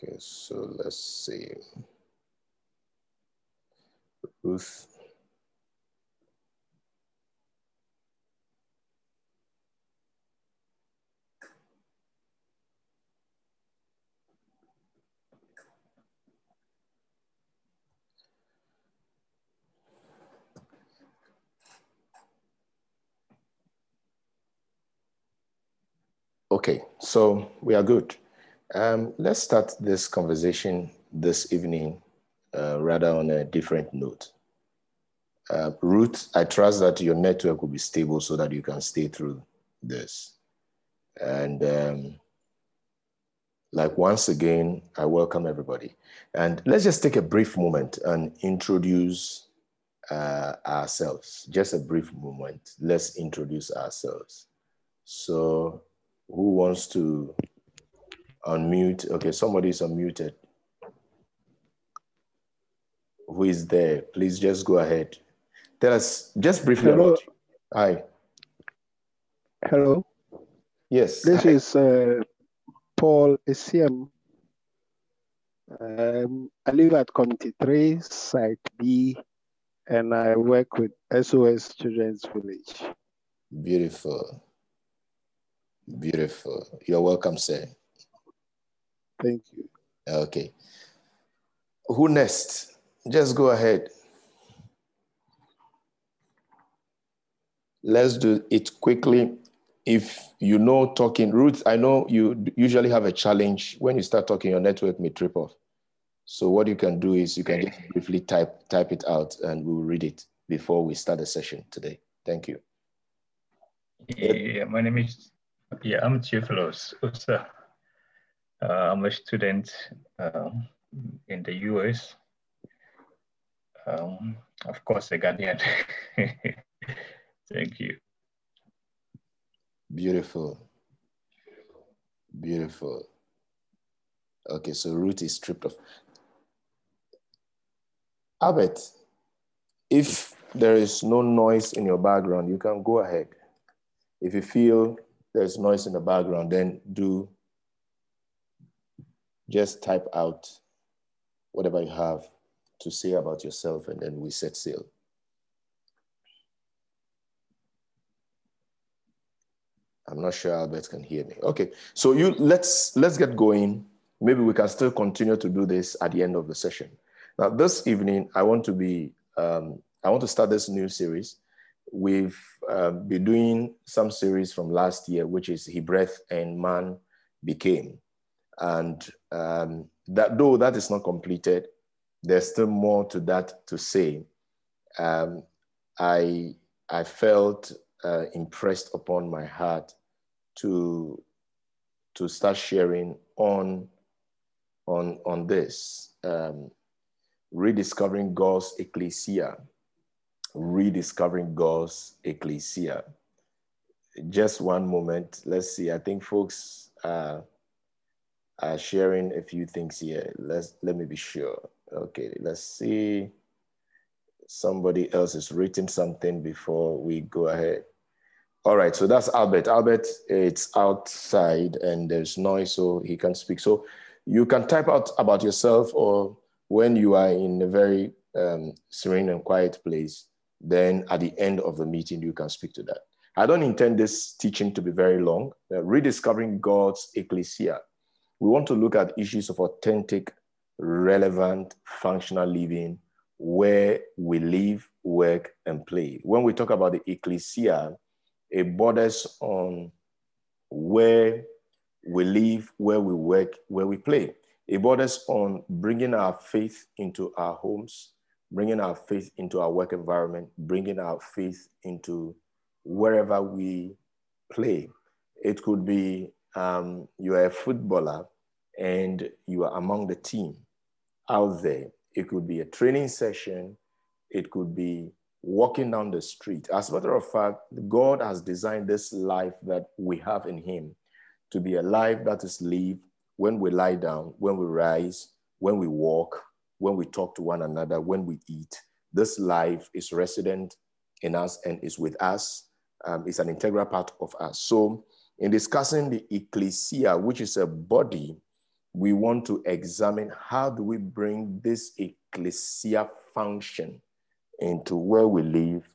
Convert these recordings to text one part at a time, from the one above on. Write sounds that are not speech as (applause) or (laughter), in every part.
Okay, so let's see. Ruth. Okay, so we are good. Um, let's start this conversation this evening uh, rather on a different note. Uh, Ruth, I trust that your network will be stable so that you can stay through this. And um, like once again, I welcome everybody. And let's just take a brief moment and introduce uh, ourselves. Just a brief moment. Let's introduce ourselves. So, who wants to unmute? Okay, somebody's unmuted. Who is there? Please just go ahead. Tell us just briefly. Hello. About Hi. Hello. Yes. This Hi. is uh, Paul Essiem. Um, I live at Community 3, Site B, and I work with SOS Children's Village. Beautiful. Beautiful. You're welcome, sir. Thank you. Okay. Who next? Just go ahead. Let's do it quickly. If you know talking, Ruth, I know you usually have a challenge when you start talking, your network may trip off. So what you can do is you can just briefly type type it out and we'll read it before we start the session today. Thank you. Yeah, my name is yeah, I'm Theophilus oh, Usa. Uh, I'm a student um, in the US. Um, of course, a Ghanaian. (laughs) Thank you. Beautiful. Beautiful. Okay, so Ruth is stripped off. Albert, if there is no noise in your background, you can go ahead. If you feel there's noise in the background, then do just type out whatever you have to say about yourself, and then we set sail. I'm not sure Albert can hear me. Okay, so you let's let's get going. Maybe we can still continue to do this at the end of the session. Now, this evening, I want to be um, I want to start this new series. We've uh, been doing some series from last year, which is He breathed and Man became, and um, that though that is not completed, there's still more to that to say. Um, I I felt uh, impressed upon my heart to to start sharing on on on this um, rediscovering God's ecclesia, rediscovering God's ecclesia. Just one moment. Let's see. I think folks uh, are sharing a few things here. Let's let me be sure. Okay. Let's see. Somebody else is written something before we go ahead. All right, so that's Albert. Albert, it's outside and there's noise, so he can't speak. So you can type out about yourself, or when you are in a very um, serene and quiet place, then at the end of the meeting, you can speak to that. I don't intend this teaching to be very long. Uh, rediscovering God's ecclesia. We want to look at issues of authentic, relevant, functional living where we live, work, and play. When we talk about the ecclesia, it borders on where we live, where we work, where we play. It borders on bringing our faith into our homes, bringing our faith into our work environment, bringing our faith into wherever we play. It could be um, you are a footballer and you are among the team out there. It could be a training session. It could be walking down the street. As a matter of fact, God has designed this life that we have in Him to be a life that is lived when we lie down, when we rise, when we walk, when we talk to one another, when we eat. This life is resident in us and is with us. Um, it's an integral part of us. So, in discussing the ecclesia, which is a body we want to examine how do we bring this ecclesia function into where we live,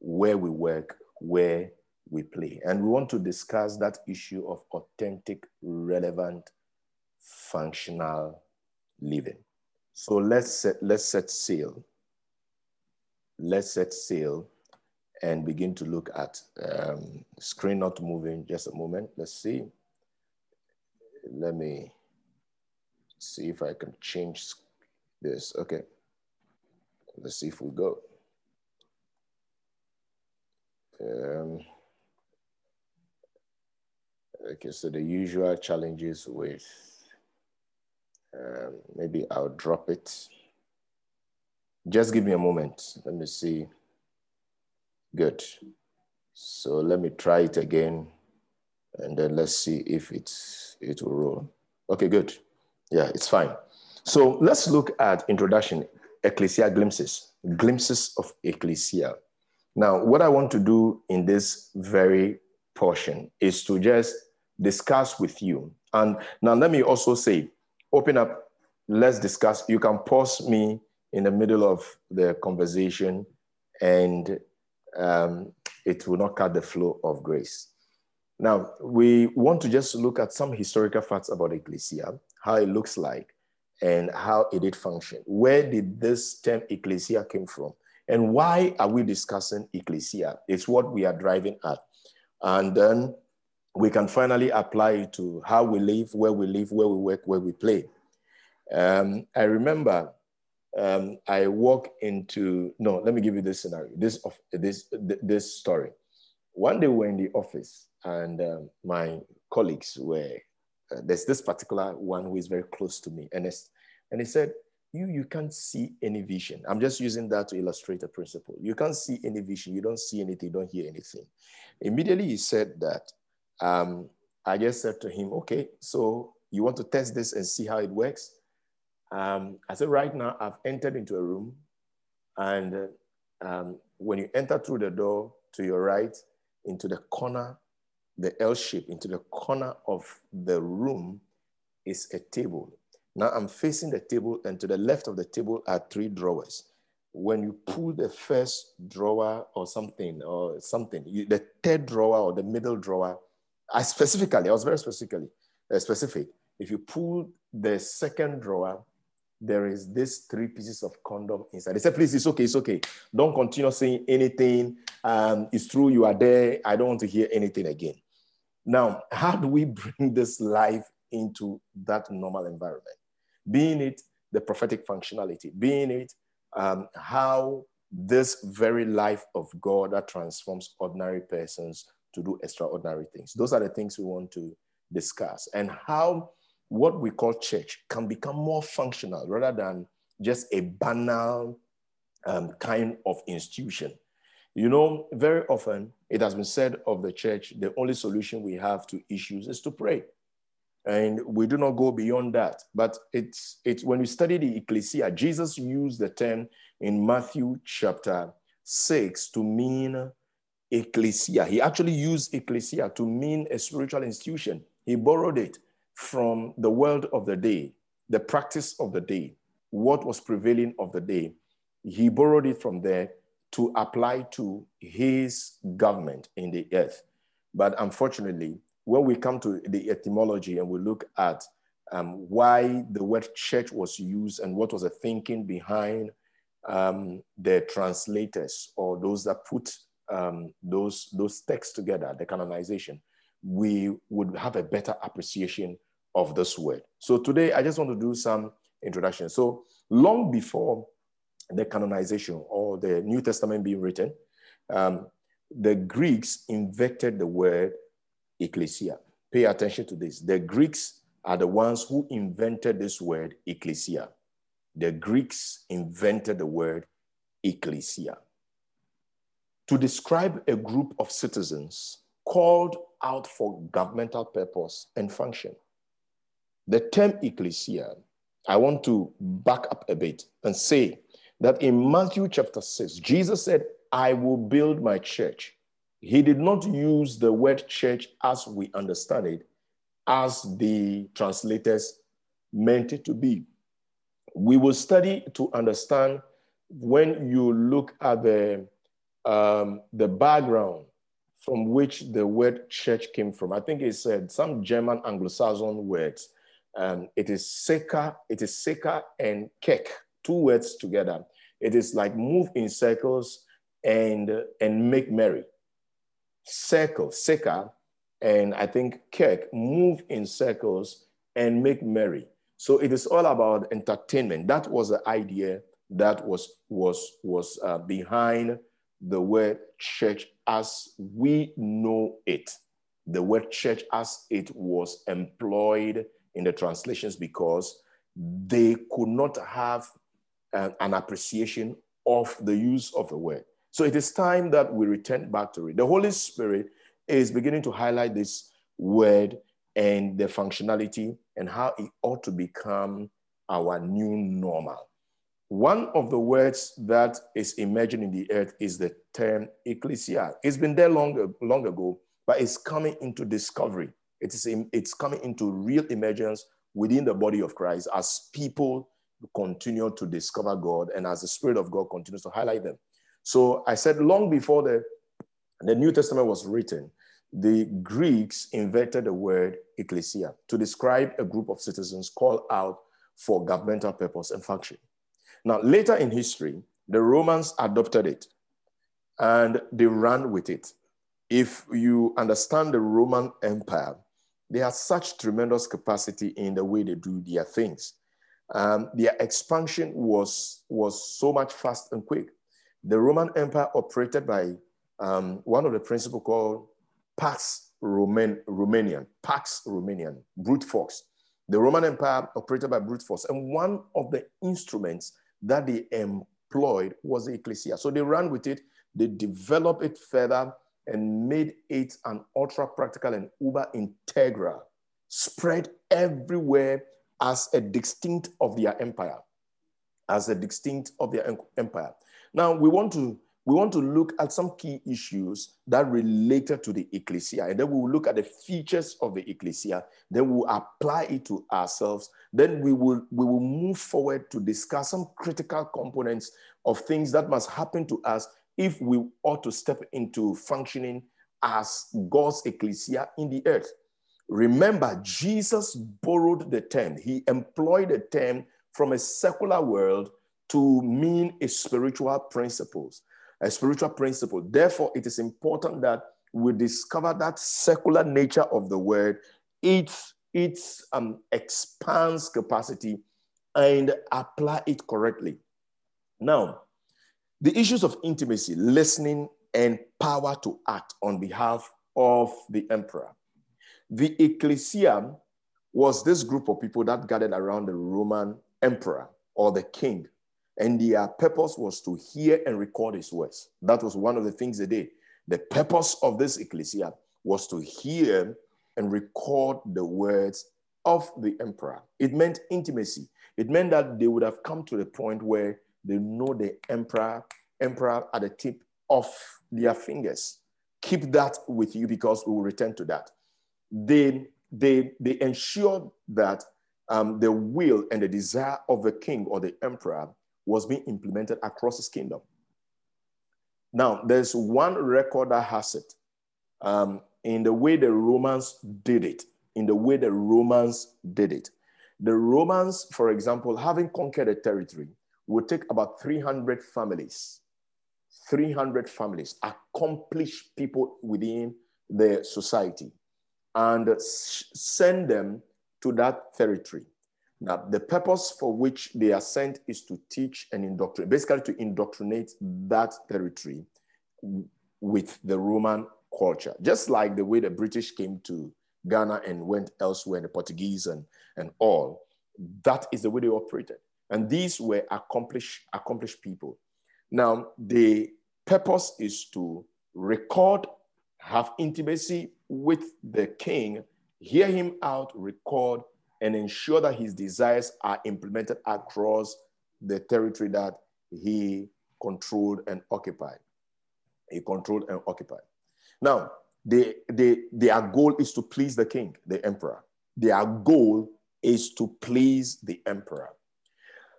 where we work, where we play. And we want to discuss that issue of authentic, relevant, functional living. So let's set, let's set sail. Let's set sail and begin to look at um, screen not moving. Just a moment. Let's see. Let me see if I can change this. Okay. Let's see if we go. Um, okay, so the usual challenges with, um, maybe I'll drop it. Just give me a moment. Let me see. Good. So let me try it again and then let's see if it's, it will roll. Okay, good. Yeah, it's fine. So let's look at introduction, Ecclesia glimpses, glimpses of Ecclesia. Now, what I want to do in this very portion is to just discuss with you. And now let me also say, open up, let's discuss. You can pause me in the middle of the conversation and um, it will not cut the flow of grace. Now, we want to just look at some historical facts about Ecclesia, how it looks like, and how it did function. Where did this term Ecclesia came from? And why are we discussing Ecclesia? It's what we are driving at. And then we can finally apply it to how we live, where we live, where we work, where we play. Um, I remember um, I walk into no. Let me give you this scenario. This of this this story. One day we were in the office, and um, my colleagues were. Uh, there's this particular one who is very close to me, Ernest, and he said, "You you can't see any vision." I'm just using that to illustrate a principle. You can't see any vision. You don't see anything. You don't hear anything. Immediately he said that. Um, I just said to him, "Okay, so you want to test this and see how it works?" Um, I said, right now, I've entered into a room, and um, when you enter through the door to your right, into the corner, the L shape, into the corner of the room is a table. Now I'm facing the table, and to the left of the table are three drawers. When you pull the first drawer or something, or something, you, the third drawer or the middle drawer, I specifically, I was very specifically uh, specific. If you pull the second drawer, there is this three pieces of condom inside. They said, please, it's okay, it's okay. Don't continue saying anything. Um, it's true, you are there. I don't want to hear anything again. Now, how do we bring this life into that normal environment? Being it the prophetic functionality, being it um, how this very life of God that transforms ordinary persons to do extraordinary things. Those are the things we want to discuss. And how what we call church can become more functional rather than just a banal um, kind of institution. You know, very often it has been said of the church, the only solution we have to issues is to pray. And we do not go beyond that. But it's, it's when we study the ecclesia, Jesus used the term in Matthew chapter 6 to mean ecclesia. He actually used ecclesia to mean a spiritual institution. He borrowed it from the world of the day, the practice of the day, what was prevailing of the day. He borrowed it from there to apply to his government in the earth. But unfortunately, when we come to the etymology and we look at um, why the word church was used and what was the thinking behind um, the translators or those that put um, those, those texts together, the canonization, we would have a better appreciation of this word. So today I just want to do some introduction. So long before the canonization or the New Testament being written, um, the Greeks invented the word ecclesia. Pay attention to this. The Greeks are the ones who invented this word ecclesia. The Greeks invented the word ecclesia to describe a group of citizens called out for governmental purpose and function. The term ecclesia, I want to back up a bit and say that in Matthew chapter 6, Jesus said, I will build my church. He did not use the word church as we understand it, as the translators meant it to be. We will study to understand when you look at the, um, the background from which the word church came from. I think it said some German Anglo-Saxon words. Um, it is seka, it is seka and kek, two words together. It is like move in circles and, and make merry. Circle, seka, and I think kek, move in circles and make merry. So it is all about entertainment. That was the idea that was, was, was uh, behind the word church as we know it. The word church as it was employed in the translations because they could not have uh, an appreciation of the use of the word. So it is time that we return back to it. The Holy Spirit is beginning to highlight this word and the functionality and how it ought to become our new normal. One of the words that is emerging in the earth is the term ecclesia. It's been there long, long ago, but it's coming into discovery. It is in, it's coming into real emergence within the body of Christ as people continue to discover God and as the Spirit of God continues to highlight them. So I said long before the, the New Testament was written, the Greeks invented the word ecclesia to describe a group of citizens called out for governmental purpose and function. Now, later in history, the Romans adopted it and they ran with it. If you understand the Roman Empire, they had such tremendous capacity in the way they do their things. Um, their expansion was, was so much fast and quick. The Roman Empire operated by um, one of the principles called Pax Roman, Romanian, Pax Romanian, brute force. The Roman Empire operated by brute force. And one of the instruments that they employed was the ecclesia. So they ran with it, they developed it further and made it an ultra practical and uber integral, spread everywhere as a distinct of their empire, as a distinct of their empire. Now we want to we want to look at some key issues that related to the ecclesia, and then we will look at the features of the ecclesia. Then we'll apply it to ourselves. Then we will we will move forward to discuss some critical components of things that must happen to us if we ought to step into functioning as God's ecclesia in the earth. Remember, Jesus borrowed the term. He employed the term from a secular world to mean a spiritual principles a spiritual principle. Therefore, it is important that we discover that secular nature of the word, its, its um, expands capacity, and apply it correctly. Now, the issues of intimacy, listening, and power to act on behalf of the emperor. The ecclesia was this group of people that gathered around the Roman emperor or the king and their purpose was to hear and record his words. That was one of the things they did. The purpose of this ecclesia was to hear and record the words of the emperor. It meant intimacy. It meant that they would have come to the point where they know the emperor, emperor at the tip of their fingers. Keep that with you because we will return to that. They, they, they ensure that um, the will and the desire of the king or the emperor was being implemented across his kingdom. Now, there's one record that has it um, in the way the Romans did it, in the way the Romans did it. The Romans, for example, having conquered a territory, would take about 300 families, 300 families, accomplished people within the society, and send them to that territory. Now, the purpose for which they are sent is to teach and indoctrinate, basically to indoctrinate that territory with the Roman culture, just like the way the British came to Ghana and went elsewhere, and the Portuguese and, and all. That is the way they operated. And these were accomplished, accomplished people. Now, the purpose is to record, have intimacy with the king, hear him out, record, and ensure that his desires are implemented across the territory that he controlled and occupied. He controlled and occupied. Now, they, they, their goal is to please the king, the emperor. Their goal is to please the emperor.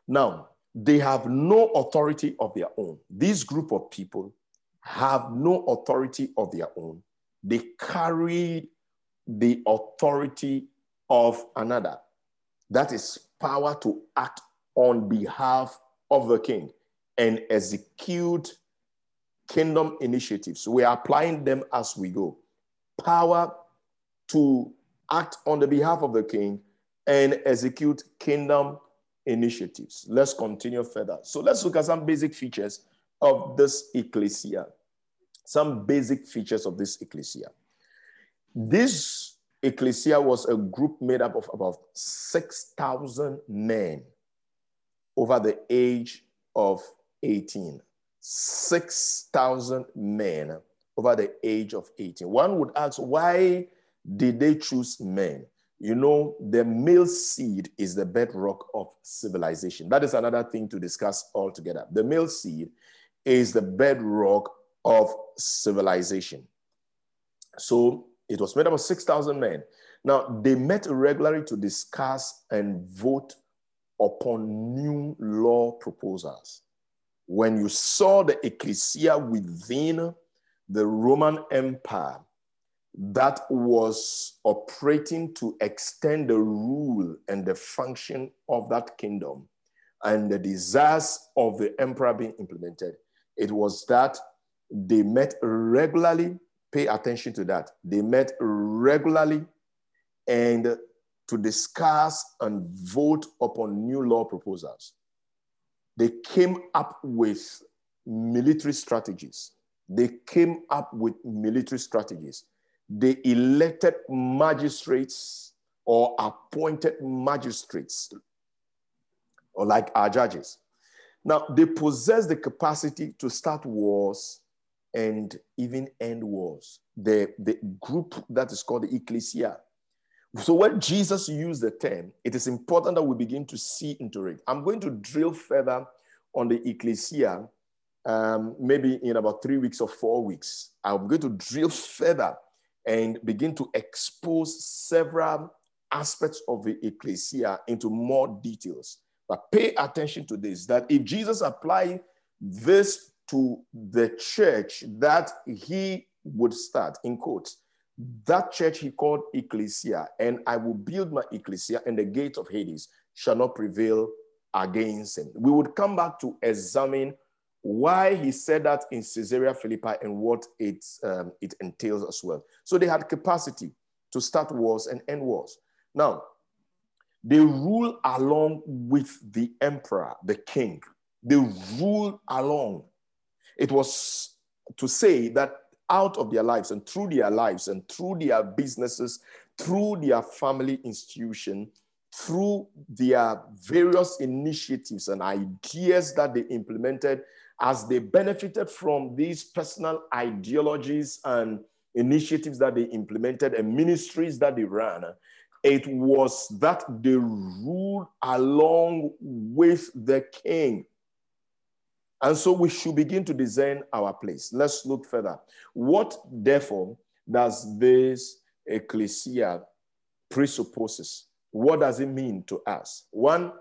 Now, they have no authority of their own. This group of people have no authority of their own. They carry the authority of another. That is power to act on behalf of the king and execute kingdom initiatives. We are applying them as we go. Power to act on the behalf of the king and execute kingdom initiatives. Let's continue further. So let's look at some basic features of this ecclesia. Some basic features of this ecclesia. This ecclesia was a group made up of about 6,000 men over the age of 18. 6,000 men over the age of 18. One would ask, why did they choose men? You know, the male seed is the bedrock of civilization. That is another thing to discuss altogether. The male seed is the bedrock of civilization. So it was made up of 6,000 men. Now, they met regularly to discuss and vote upon new law proposals. When you saw the ecclesia within the Roman Empire, that was operating to extend the rule and the function of that kingdom and the desires of the emperor being implemented. It was that they met regularly, pay attention to that. They met regularly and to discuss and vote upon new law proposals. They came up with military strategies. They came up with military strategies they elected magistrates or appointed magistrates, or like our judges. Now, they possess the capacity to start wars and even end wars. The, the group that is called the ecclesia. So, when Jesus used the term, it is important that we begin to see into it. I'm going to drill further on the ecclesia um, maybe in about three weeks or four weeks. I'm going to drill (laughs) further and begin to expose several aspects of the ecclesia into more details. But pay attention to this that if Jesus applied this to the church that he would start, in quotes, that church he called ecclesia, and I will build my ecclesia, and the gate of Hades shall not prevail against him. We would come back to examine why he said that in Caesarea Philippi and what it, um, it entails as well. So they had capacity to start wars and end wars. Now, they rule along with the emperor, the king. They rule along. It was to say that out of their lives and through their lives and through their businesses, through their family institution, through their various initiatives and ideas that they implemented as they benefited from these personal ideologies and initiatives that they implemented and ministries that they ran, it was that they ruled along with the king. And so we should begin to design our place. Let's look further. What, therefore, does this ecclesia presupposes? What does it mean to us? One,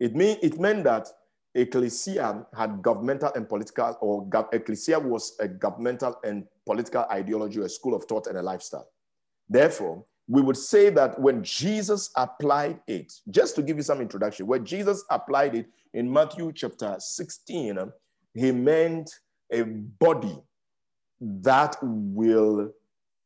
it, mean, it meant that ecclesia had governmental and political, or ecclesia was a governmental and political ideology, a school of thought, and a lifestyle. Therefore, we would say that when Jesus applied it, just to give you some introduction, when Jesus applied it in Matthew chapter 16, he meant a body that will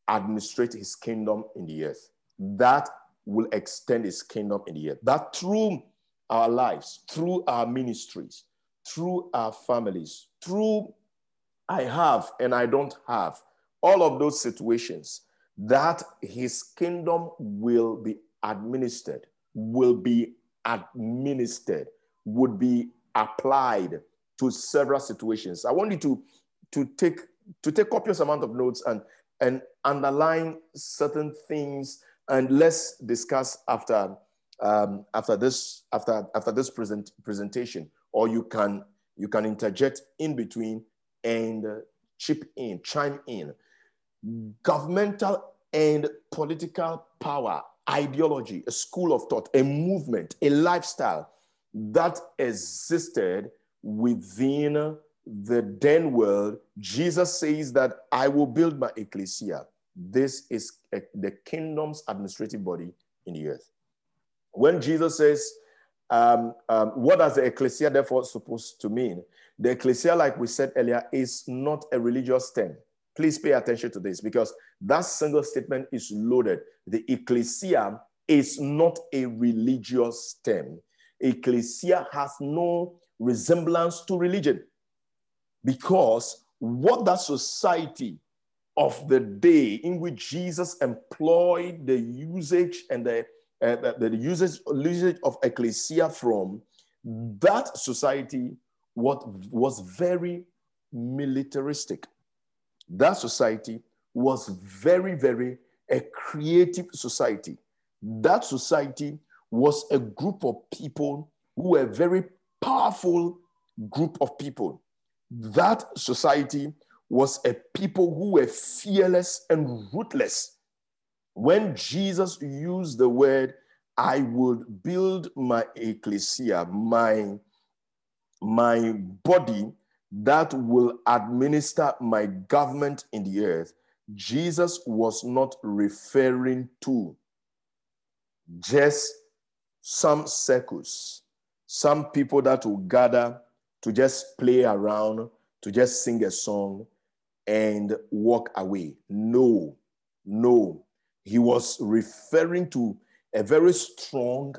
administrate his kingdom in the earth, that will extend his kingdom in the earth, that through our lives, through our ministries, through our families, through I have and I don't have, all of those situations, that his kingdom will be administered, will be administered, would be applied to several situations. I want you to, to take to take copious amount of notes and and underline certain things and let's discuss after um, after this after after this present presentation, or you can you can interject in between and chip in, chime in. Governmental and political power ideology, a school of thought, a movement, a lifestyle that existed within the then world. Jesus says that I will build my ecclesia. This is a, the kingdom's administrative body in the earth. When Jesus says, um, um, what does the ecclesia therefore supposed to mean? The ecclesia, like we said earlier, is not a religious term. Please pay attention to this because that single statement is loaded. The ecclesia is not a religious term. Ecclesia has no resemblance to religion because what that society of the day in which Jesus employed the usage and the, uh, the, usage, usage of ecclesia from, that society what was very militaristic. That society was very, very a creative society. That society was a group of people who were very powerful group of people. That society was a people who were fearless and ruthless. When Jesus used the word, I would build my ecclesia, my, my body that will administer my government in the earth, Jesus was not referring to just some circles, some people that will gather to just play around, to just sing a song and walk away. No, no. He was referring to a very strong,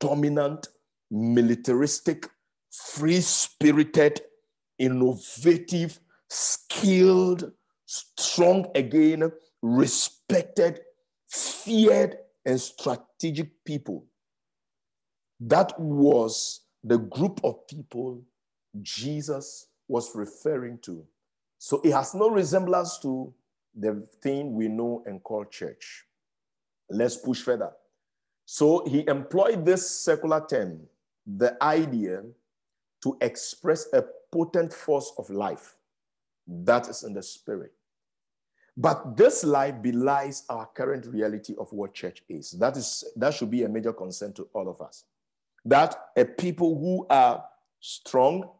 dominant, militaristic, free spirited, innovative, skilled, strong again, respected, feared, and strategic people. That was the group of people Jesus was referring to. So it has no resemblance to the thing we know and call church. Let's push further. So he employed this secular term, the idea, to express a potent force of life that is in the spirit. But this life belies our current reality of what church is. That is that should be a major concern to all of us. That a people who are strong,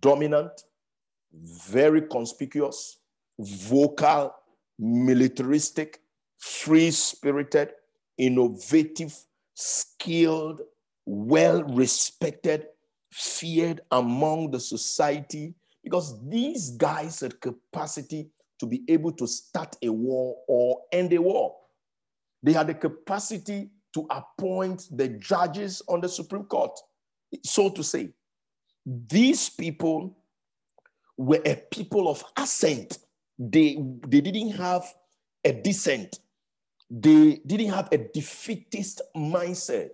dominant, very conspicuous, vocal, militaristic, free spirited, innovative, skilled, well respected, feared among the society because these guys had capacity to be able to start a war or end a war. They had the capacity to appoint the judges on the Supreme Court, so to say. These people were a people of assent. They, they didn't have a dissent. They didn't have a defeatist mindset.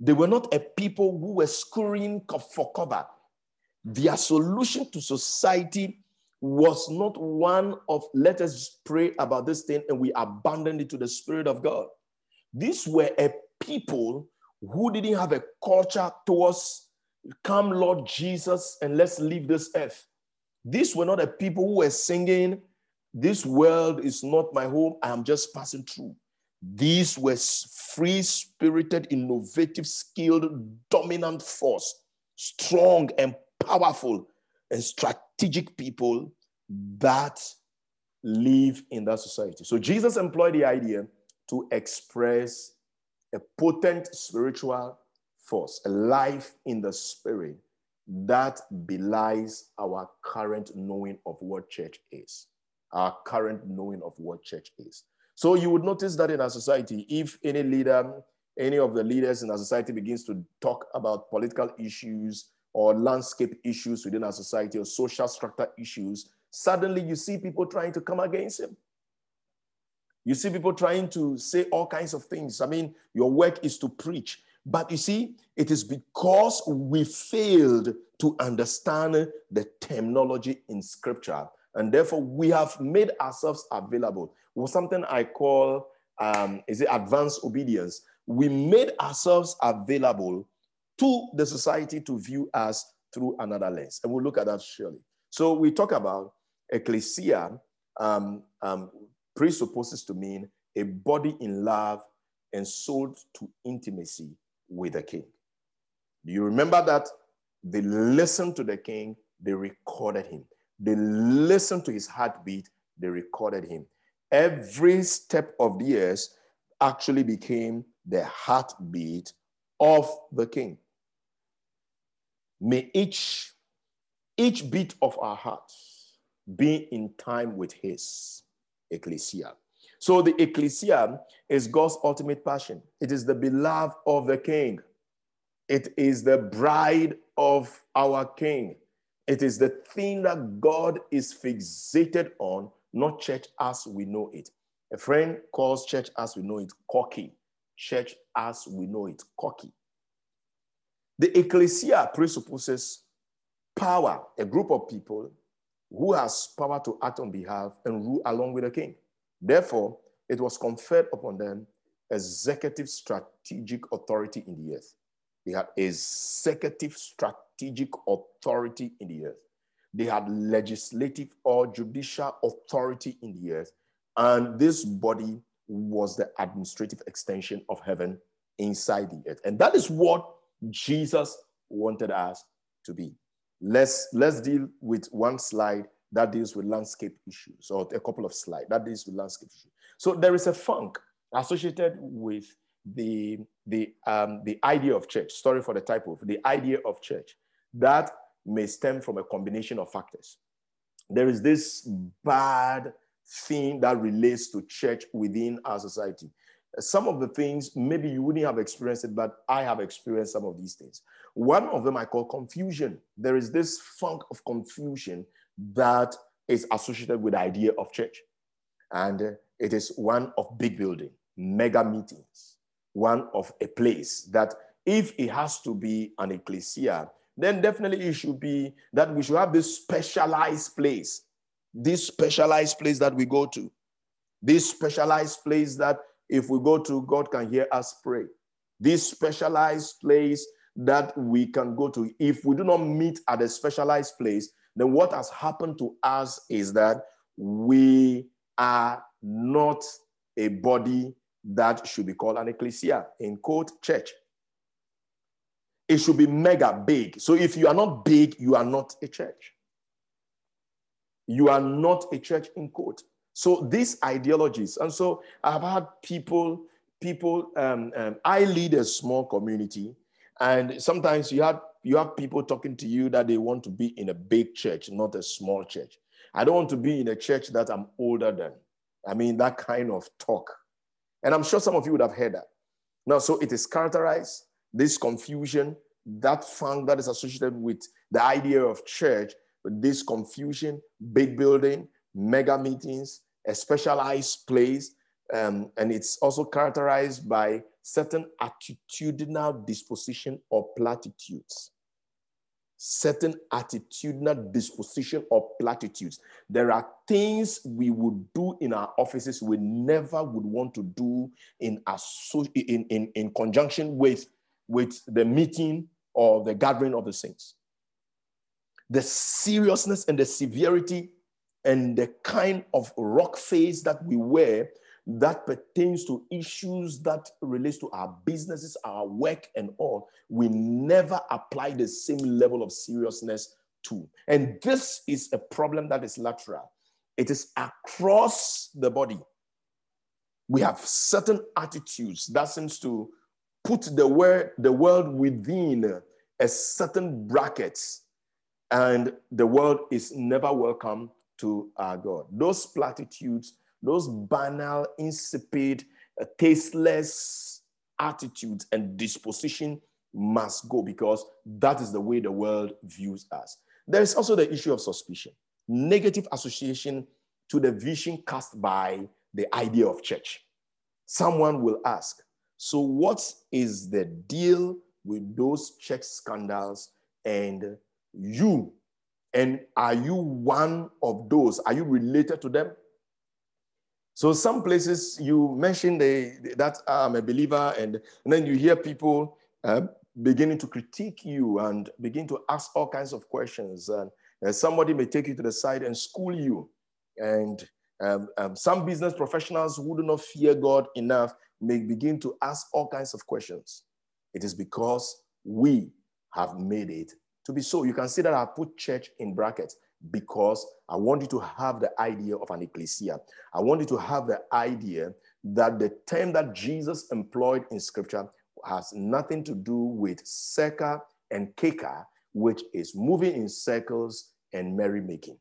They were not a people who were scurrying for cover. Their solution to society was not one of let us pray about this thing and we abandoned it to the Spirit of God. These were a people who didn't have a culture towards come, Lord Jesus, and let's leave this earth. These were not the people who were singing, This world is not my home, I am just passing through. These were free spirited, innovative, skilled, dominant force, strong and powerful and strategic people that live in that society. So Jesus employed the idea to express a potent spiritual force, a life in the spirit that belies our current knowing of what church is. Our current knowing of what church is. So you would notice that in our society, if any leader, any of the leaders in our society begins to talk about political issues or landscape issues within our society or social structure issues, suddenly you see people trying to come against him. You see people trying to say all kinds of things. I mean, your work is to preach. But you see, it is because we failed to understand the terminology in scripture. And therefore, we have made ourselves available. Was something I call, um, is it advanced obedience? We made ourselves available to the society to view us through another lens. And we'll look at that surely. So we talk about ecclesia um, um, presupposes to mean a body in love and sold to intimacy with the king. Do you remember that? They listened to the king, they recorded him. They listened to his heartbeat, they recorded him. Every step of the years actually became the heartbeat of the king. May each, each beat of our hearts be in time with his ecclesia. So the ecclesia is God's ultimate passion. It is the beloved of the king. It is the bride of our king. It is the thing that God is fixated on, not church as we know it. A friend calls church as we know it cocky. Church as we know it cocky. The ecclesia presupposes power, a group of people who has power to act on behalf and rule along with the king. Therefore, it was conferred upon them executive strategic authority in the earth. They had executive strategic authority in the earth. They had legislative or judicial authority in the earth. And this body was the administrative extension of heaven inside the earth. And that is what Jesus wanted us to be. Let's, let's deal with one slide that deals with landscape issues, or a couple of slides that deals with landscape issues. So there is a funk associated with the, the, um, the idea of church, sorry for the typo, the idea of church that may stem from a combination of factors. There is this bad thing that relates to church within our society. Some of the things, maybe you wouldn't have experienced it, but I have experienced some of these things. One of them I call confusion. There is this funk of confusion that is associated with the idea of church. And it is one of big building, mega meetings, one of a place that if it has to be an ecclesia, then definitely it should be that we should have this specialized place, this specialized place that we go to, this specialized place that if we go to, God can hear us pray. This specialized place that we can go to. If we do not meet at a specialized place, then what has happened to us is that we are not a body that should be called an ecclesia, in quote, church. It should be mega big. So if you are not big, you are not a church. You are not a church, in quote. So these ideologies, and so I've had people, people, um, um, I lead a small community, and sometimes you have you have people talking to you that they want to be in a big church, not a small church. I don't want to be in a church that I'm older than. I mean, that kind of talk. And I'm sure some of you would have heard that. Now, so it is characterized, this confusion, that funk that is associated with the idea of church, with this confusion, big building, mega meetings, a specialized place. Um, and it's also characterized by certain attitudinal disposition or platitudes certain attitudinal disposition or platitudes. There are things we would do in our offices we never would want to do in, in, in, in conjunction with, with the meeting or the gathering of the saints. The seriousness and the severity and the kind of rock face that we wear that pertains to issues that relates to our businesses, our work, and all, we never apply the same level of seriousness to. And this is a problem that is lateral. It is across the body. We have certain attitudes that seems to put the world, the world within a certain bracket, and the world is never welcome to our God. Those platitudes those banal, insipid, uh, tasteless attitudes and disposition must go because that is the way the world views us. There is also the issue of suspicion, negative association to the vision cast by the idea of church. Someone will ask, so what is the deal with those church scandals and you? And are you one of those? Are you related to them? So some places you mention the, that I'm a believer, and, and then you hear people uh, beginning to critique you and begin to ask all kinds of questions. And, and somebody may take you to the side and school you. And um, um, some business professionals who do not fear God enough may begin to ask all kinds of questions. It is because we have made it to be so. You can see that I put church in brackets because I want you to have the idea of an ecclesia. I want you to have the idea that the term that Jesus employed in scripture has nothing to do with seka and keka, which is moving in circles and merrymaking.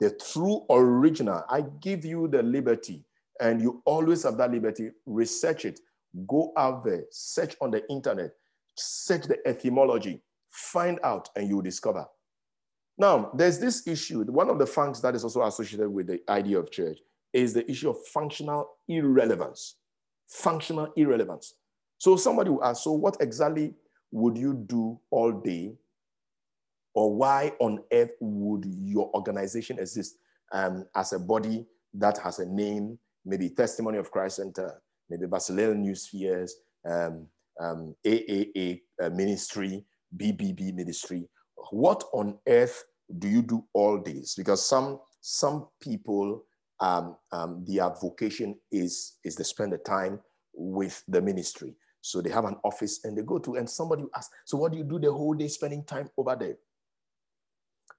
The true original, I give you the liberty, and you always have that liberty. Research it, go out there, search on the internet, search the etymology, find out, and you discover. Now, there's this issue. One of the functions that is also associated with the idea of church is the issue of functional irrelevance. Functional irrelevance. So somebody will ask, so what exactly would you do all day? Or why on earth would your organization exist um, as a body that has a name, maybe Testimony of Christ Center, maybe Basiliel New Spheres, um, um, AAA uh, ministry, BBB ministry. What on earth do you do all this? Because some some people, um, um, their vocation is is to spend the time with the ministry. So they have an office and they go to, and somebody asks, so what do you do the whole day spending time over there?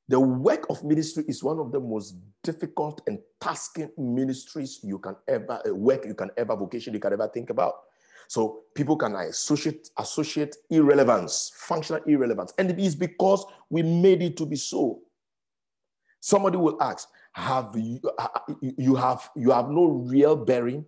The work of ministry is one of the most difficult and tasking ministries you can ever uh, work, you can ever vocation, you can ever think about. So people can associate associate irrelevance, functional irrelevance, and it is because we made it to be so. Somebody will ask, "Have you you have you have no real bearing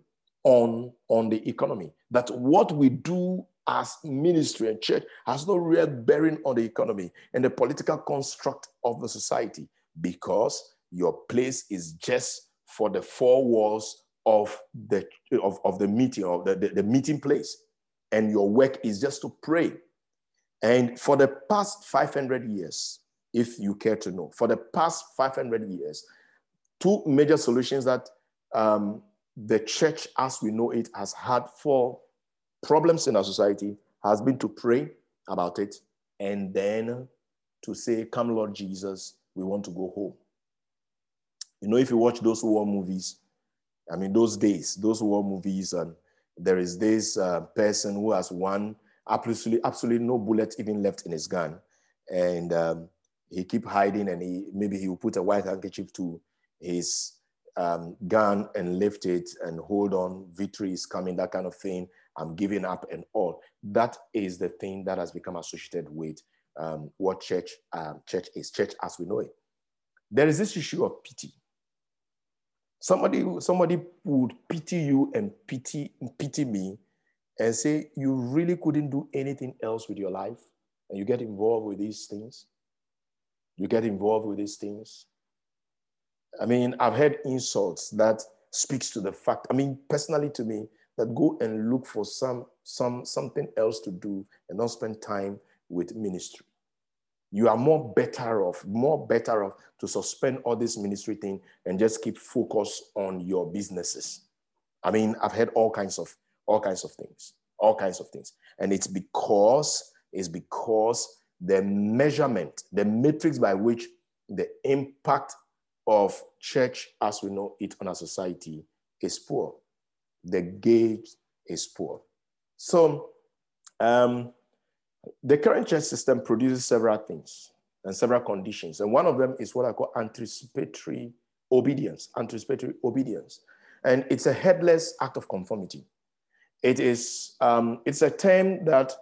on, on the economy. That what we do as ministry and church has no real bearing on the economy and the political construct of the society because your place is just for the four walls of the of, of the meeting of the, the, the meeting place and your work is just to pray and for the past 500 years if you care to know for the past 500 years two major solutions that um, the church as we know it has had for problems in our society has been to pray about it and then to say, Come, Lord Jesus, we want to go home. You know, if you watch those war movies, I mean, those days, those war movies, and there is this uh, person who has one absolutely, absolutely no bullet even left in his gun, and um, he keep hiding, and he maybe he will put a white handkerchief to his um, gun and lift it and hold on, victory is coming, that kind of thing. I'm giving up and all. That is the thing that has become associated with um, what church um, church is, church as we know it. There is this issue of pity. Somebody, somebody would pity you and pity, pity me and say, you really couldn't do anything else with your life. And you get involved with these things. You get involved with these things. I mean, I've heard insults that speaks to the fact, I mean, personally to me, that go and look for some, some, something else to do and not spend time with ministry. You are more better off, more better off to suspend all this ministry thing and just keep focus on your businesses. I mean, I've heard all kinds of all kinds of things, all kinds of things. And it's because, it's because the measurement, the metrics by which the impact of church as we know it on our society is poor. The gauge is poor. So um, the current church system produces several things and several conditions. And one of them is what I call anticipatory obedience, anticipatory obedience. And it's a headless act of conformity. It is, um, it's a term that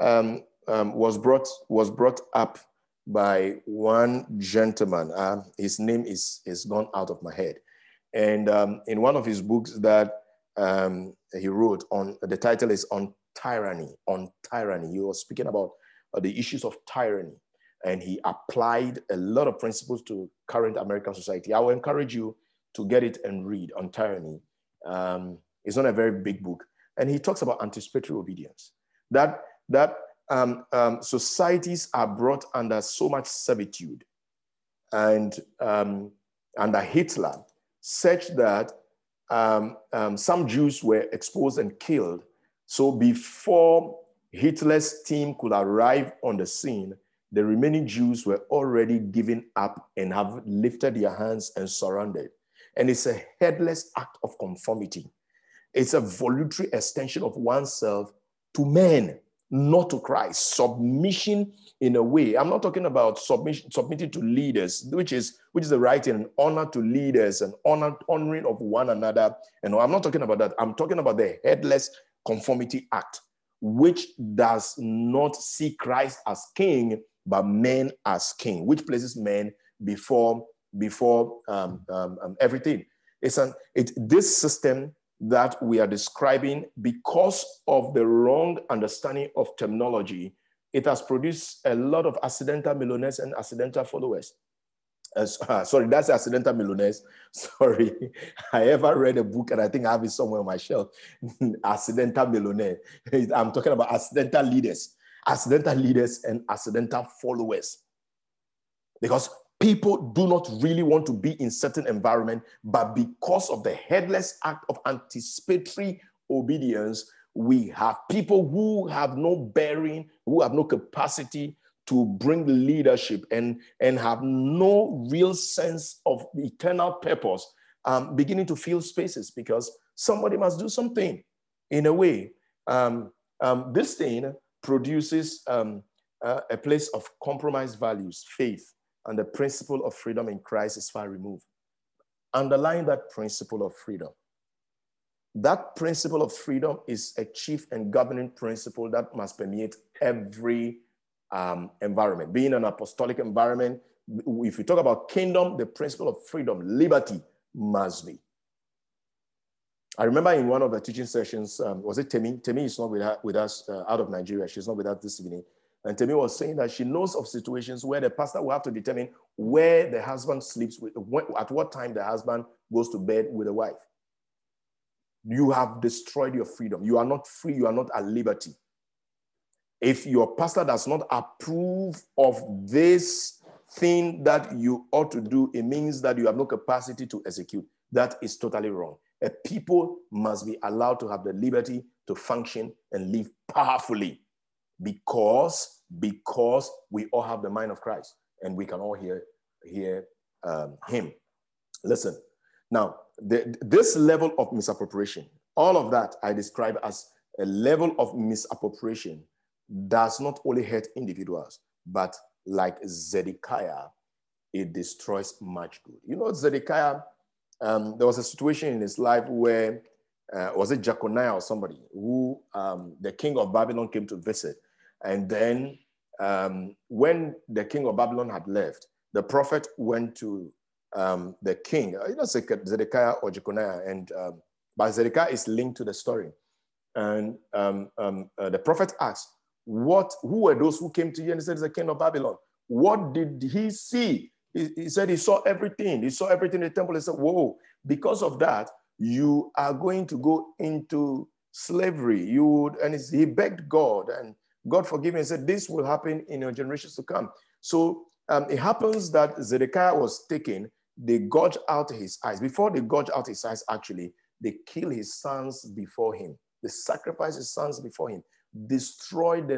um, um, was, brought, was brought up by one gentleman. Uh, his name is, is gone out of my head. And um, in one of his books that um, he wrote on, the title is On Tyranny, On Tyranny. He was speaking about uh, the issues of tyranny. And he applied a lot of principles to current American society. I will encourage you to get it and read on tyranny. Um, it's not a very big book. And he talks about anticipatory obedience. That, that um, um, societies are brought under so much servitude and um, under Hitler, such that um, um, some Jews were exposed and killed. So before Hitler's team could arrive on the scene, the remaining Jews were already given up and have lifted their hands and surrendered. And it's a headless act of conformity. It's a voluntary extension of oneself to men, not to Christ. Submission in a way. I'm not talking about submission, submitting to leaders, which is which is the right and honor to leaders and honor honoring of one another. And I'm not talking about that. I'm talking about the headless conformity act, which does not see Christ as king, but men as king, which places men before before um, um, um, everything. It's an it this system that we are describing because of the wrong understanding of terminology. It has produced a lot of accidental millionaires and accidental followers. Uh, sorry, that's accidental millionaires. (laughs) Sorry, I ever read a book and I think I have it somewhere on my shelf. (laughs) accidental millionaire. (laughs) I'm talking about accidental leaders, accidental leaders and accidental followers. Because people do not really want to be in certain environment, but because of the headless act of anticipatory obedience, we have people who have no bearing, who have no capacity to bring leadership and, and have no real sense of eternal purpose, um, beginning to fill spaces because somebody must do something in a way. Um, um, this thing produces um, uh, a place of compromised values, faith, and the principle of freedom in Christ is far removed. Underlying that principle of freedom, that principle of freedom is a chief and governing principle that must permeate every um, environment. Being an apostolic environment, if you talk about kingdom, the principle of freedom, liberty must be. I remember in one of the teaching sessions, um, was it Temi? Temi is not with, her, with us uh, out of Nigeria. She's not with us this evening. And Temi was saying that she knows of situations where the pastor will have to determine where the husband sleeps with, when, at what time the husband goes to bed with the wife. You have destroyed your freedom. You are not free. You are not at liberty. If your pastor does not approve of this thing that you ought to do, it means that you have no capacity to execute. That is totally wrong. A people must be allowed to have the liberty to function and live powerfully because because we all have the mind of Christ and we can all hear hear um, him. Listen, now the, this level of misappropriation, all of that I describe as a level of misappropriation does not only hurt individuals, but like Zedekiah, it destroys much good. You know, Zedekiah, um, there was a situation in his life where uh, was it Jeconiah or somebody who um, the king of Babylon came to visit, and then um, when the king of Babylon had left, the prophet went to um, the king, uh, you know, Zedekiah or Jeconiah, and um, but Zedekiah is linked to the story. And um, uh, the prophet asked, "What? Who were those who came to you?" And said, "It's the king of Babylon." What did he see? He, he said he saw everything. He saw everything in the temple. He said, "Whoa!" Because of that, you are going to go into slavery. You would, and he begged God, and God forgive me and said, This will happen in your generations to come. So um, it happens that Zedekiah was taken, they gouge out his eyes. Before they gouge out his eyes, actually, they kill his sons before him. They sacrifice his sons before him, destroy the,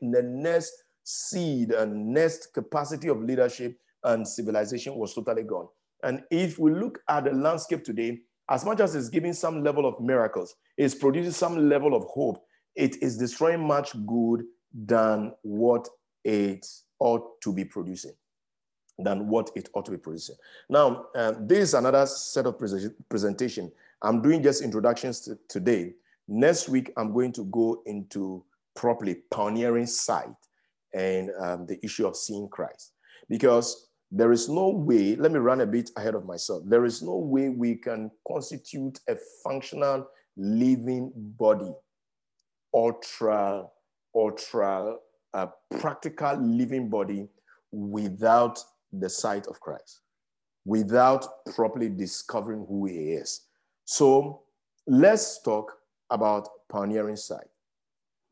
the next seed and nest capacity of leadership and civilization was totally gone. And if we look at the landscape today, as much as it's giving some level of miracles, it's producing some level of hope, it is destroying much good than what it ought to be producing than what it ought to be producing. Now, uh, this is another set of pre presentation. I'm doing just introductions to today. Next week, I'm going to go into properly pioneering sight and um, the issue of seeing Christ. Because there is no way, let me run a bit ahead of myself. There is no way we can constitute a functional living body ultra, ultra uh, practical living body without the sight of Christ, without properly discovering who he is. So let's talk about pioneering sight.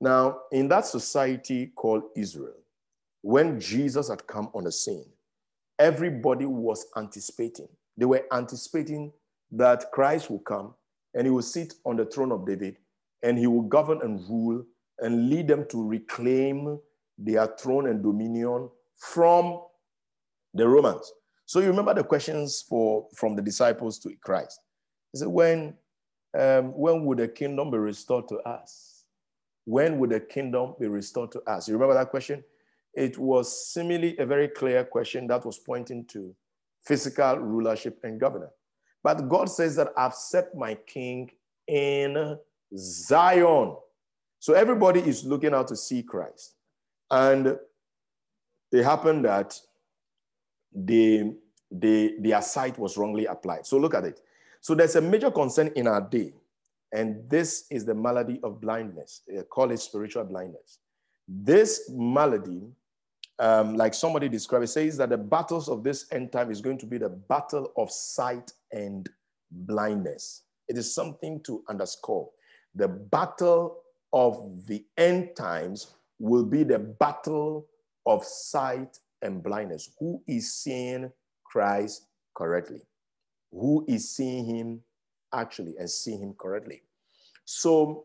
Now, in that society called Israel, when Jesus had come on the scene, everybody was anticipating. They were anticipating that Christ will come and he will sit on the throne of David and he will govern and rule and lead them to reclaim their throne and dominion from the Romans. So you remember the questions for from the disciples to Christ. He said, when um, when would the kingdom be restored to us? When would the kingdom be restored to us? You remember that question? It was seemingly a very clear question that was pointing to physical rulership and governance. But God says that I've set my king in Zion. So everybody is looking out to see Christ. And it happened that the, they, their sight was wrongly applied. So look at it. So there's a major concern in our day, and this is the malady of blindness. They call it spiritual blindness. This malady, um, like somebody described it, says that the battles of this end time is going to be the battle of sight and blindness. It is something to underscore. The battle of the end times will be the battle of sight and blindness. Who is seeing Christ correctly? Who is seeing him actually and seeing him correctly? So,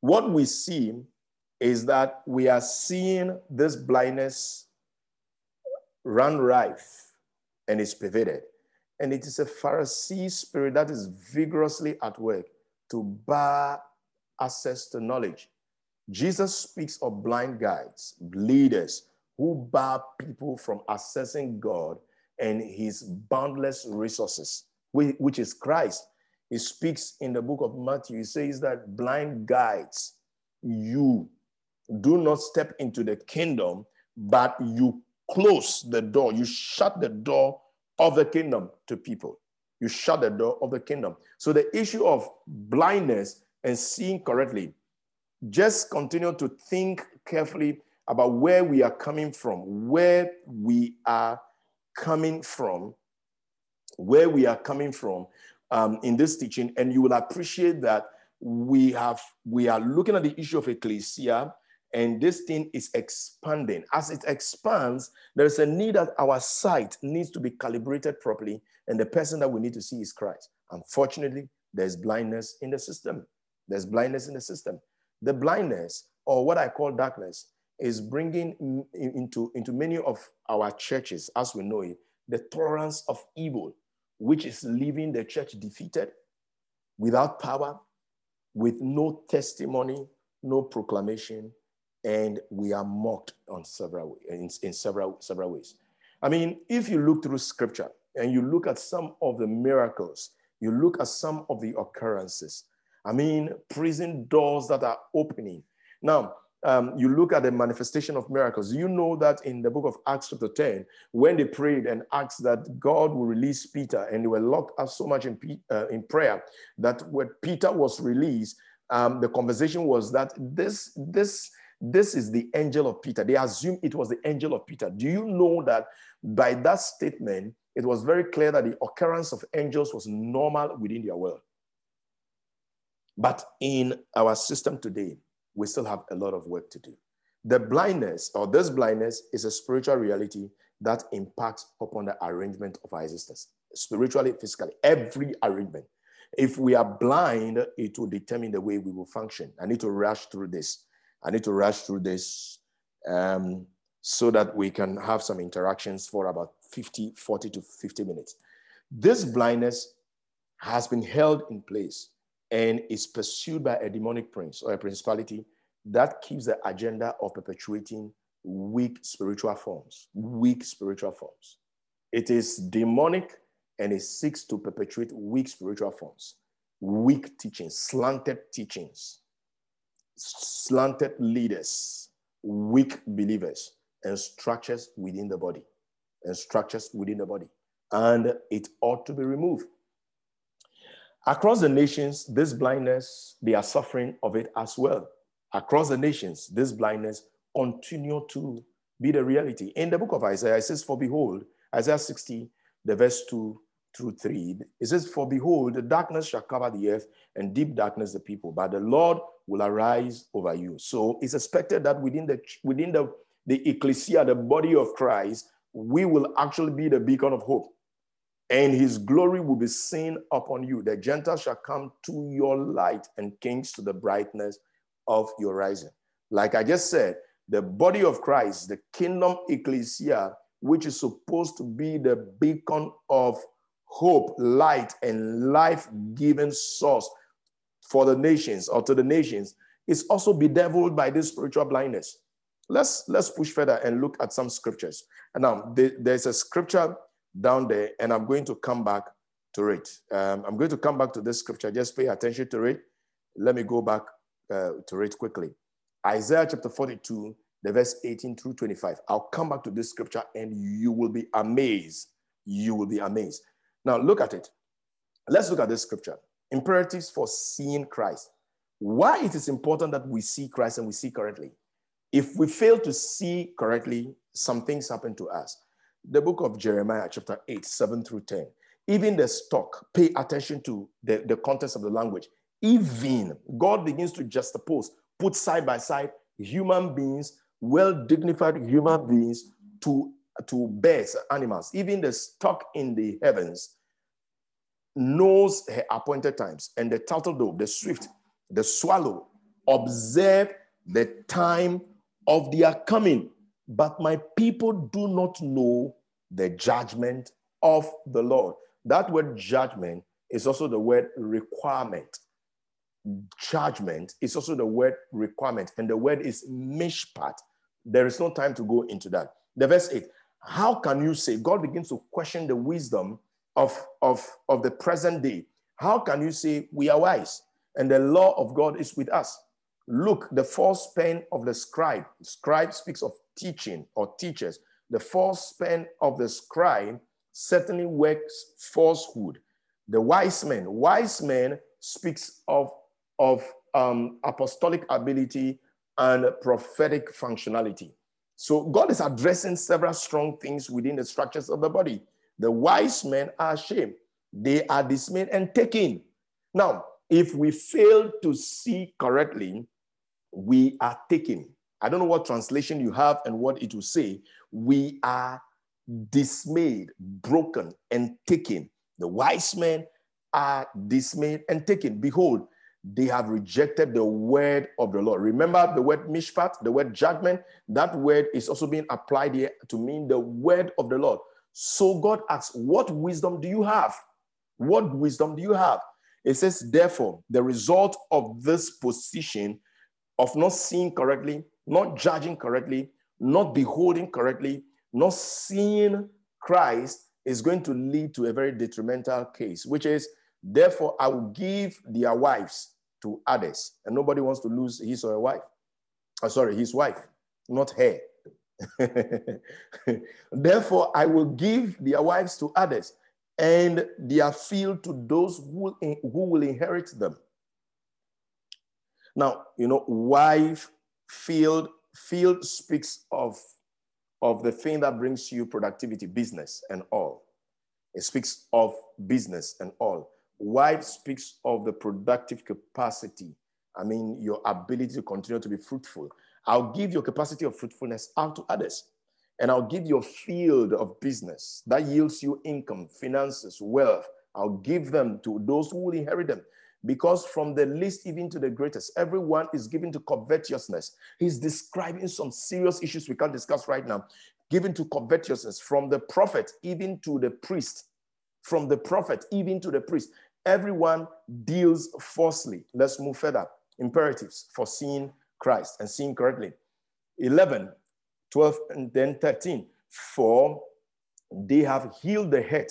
what we see is that we are seeing this blindness run rife and it's pervaded. And it is a Pharisee spirit that is vigorously at work to bar access to knowledge. Jesus speaks of blind guides, leaders who bar people from accessing God and his boundless resources, which is Christ. He speaks in the book of Matthew. He says that blind guides you do not step into the kingdom, but you close the door. You shut the door of the kingdom to people. You shut the door of the kingdom. So the issue of blindness and seeing correctly, just continue to think carefully about where we are coming from, where we are coming from, where we are coming from um, in this teaching, and you will appreciate that we have we are looking at the issue of ecclesia and this thing is expanding. As it expands, there's a need that our sight needs to be calibrated properly, and the person that we need to see is Christ. Unfortunately, there's blindness in the system. There's blindness in the system. The blindness, or what I call darkness, is bringing into, into many of our churches, as we know it, the tolerance of evil, which is leaving the church defeated, without power, with no testimony, no proclamation, and we are mocked on several in, in several several ways. I mean, if you look through scripture and you look at some of the miracles, you look at some of the occurrences. I mean, prison doors that are opening. Now, um, you look at the manifestation of miracles. You know that in the book of Acts, chapter 10, when they prayed and asked that God will release Peter, and they were locked up so much in, uh, in prayer that when Peter was released, um, the conversation was that this, this, this is the angel of Peter. They assumed it was the angel of Peter. Do you know that by that statement, it was very clear that the occurrence of angels was normal within their world? But in our system today, we still have a lot of work to do. The blindness or this blindness is a spiritual reality that impacts upon the arrangement of our existence, spiritually, physically, every arrangement. If we are blind, it will determine the way we will function. I need to rush through this. I need to rush through this um, so that we can have some interactions for about 50, 40 to 50 minutes. This blindness has been held in place and is pursued by a demonic prince or a principality that keeps the agenda of perpetuating weak spiritual forms, weak spiritual forms. It is demonic and it seeks to perpetuate weak spiritual forms, weak teachings, slanted teachings, slanted leaders, weak believers, and structures within the body, and structures within the body. And it ought to be removed. Across the nations, this blindness, they are suffering of it as well. Across the nations, this blindness continue to be the reality. In the book of Isaiah, it says, For behold, Isaiah 60, the verse 2 through 3, it says, For behold, the darkness shall cover the earth, and deep darkness the people, but the Lord will arise over you. So it's expected that within the within the, the ecclesia, the body of Christ, we will actually be the beacon of hope and his glory will be seen upon you. The Gentiles shall come to your light, and kings to the brightness of your rising. Like I just said, the body of Christ, the kingdom ecclesia, which is supposed to be the beacon of hope, light, and life giving source for the nations or to the nations is also bedeviled by this spiritual blindness. Let's let's push further and look at some scriptures. And now there's a scripture down there, and I'm going to come back to it. Um, I'm going to come back to this scripture. Just pay attention to it. Let me go back uh, to it quickly. Isaiah chapter 42, the verse 18 through 25. I'll come back to this scripture and you will be amazed. You will be amazed. Now, look at it. Let's look at this scripture. Imperatives for seeing Christ. Why it is important that we see Christ and we see correctly. If we fail to see correctly, some things happen to us. The book of Jeremiah, chapter 8, 7 through 10. Even the stock, pay attention to the, the context of the language. Even God begins to juxtapose, put side by side human beings, well dignified human beings, to, to birds, animals. Even the stock in the heavens knows her appointed times. And the turtle dove, the swift, the swallow observe the time of their coming. But my people do not know the judgment of the Lord. That word judgment is also the word requirement. Judgment is also the word requirement, and the word is mishpat. There is no time to go into that. The verse 8 How can you say, God begins to question the wisdom of, of, of the present day? How can you say, We are wise and the law of God is with us? Look, the false pen of the scribe. Scribe speaks of teaching or teachers. The false pen of the scribe certainly works falsehood. The wise man, wise man speaks of, of um, apostolic ability and prophetic functionality. So God is addressing several strong things within the structures of the body. The wise men are ashamed. They are dismayed and taken. Now, if we fail to see correctly, we are taken. I don't know what translation you have and what it will say. We are dismayed, broken, and taken. The wise men are dismayed and taken. Behold, they have rejected the word of the Lord. Remember the word mishpat, the word judgment? That word is also being applied here to mean the word of the Lord. So God asks, What wisdom do you have? What wisdom do you have? It says, Therefore, the result of this position of not seeing correctly, not judging correctly, not beholding correctly, not seeing Christ is going to lead to a very detrimental case, which is, therefore, I will give their wives to others. And nobody wants to lose his or her wife. Oh, sorry, his wife, not her. (laughs) therefore, I will give their wives to others and their field to those who, who will inherit them. Now, you know, wife, field, field speaks of of the thing that brings you productivity, business, and all. It speaks of business and all. Wife speaks of the productive capacity. I mean, your ability to continue to be fruitful. I'll give your capacity of fruitfulness out to others. And I'll give your field of business that yields you income, finances, wealth. I'll give them to those who will inherit them because from the least even to the greatest, everyone is given to covetousness. He's describing some serious issues we can't discuss right now. Given to covetousness from the prophet even to the priest, from the prophet even to the priest. Everyone deals falsely. Let's move further. Imperatives for seeing Christ and seeing correctly. 11, 12, and then 13. For they have healed the head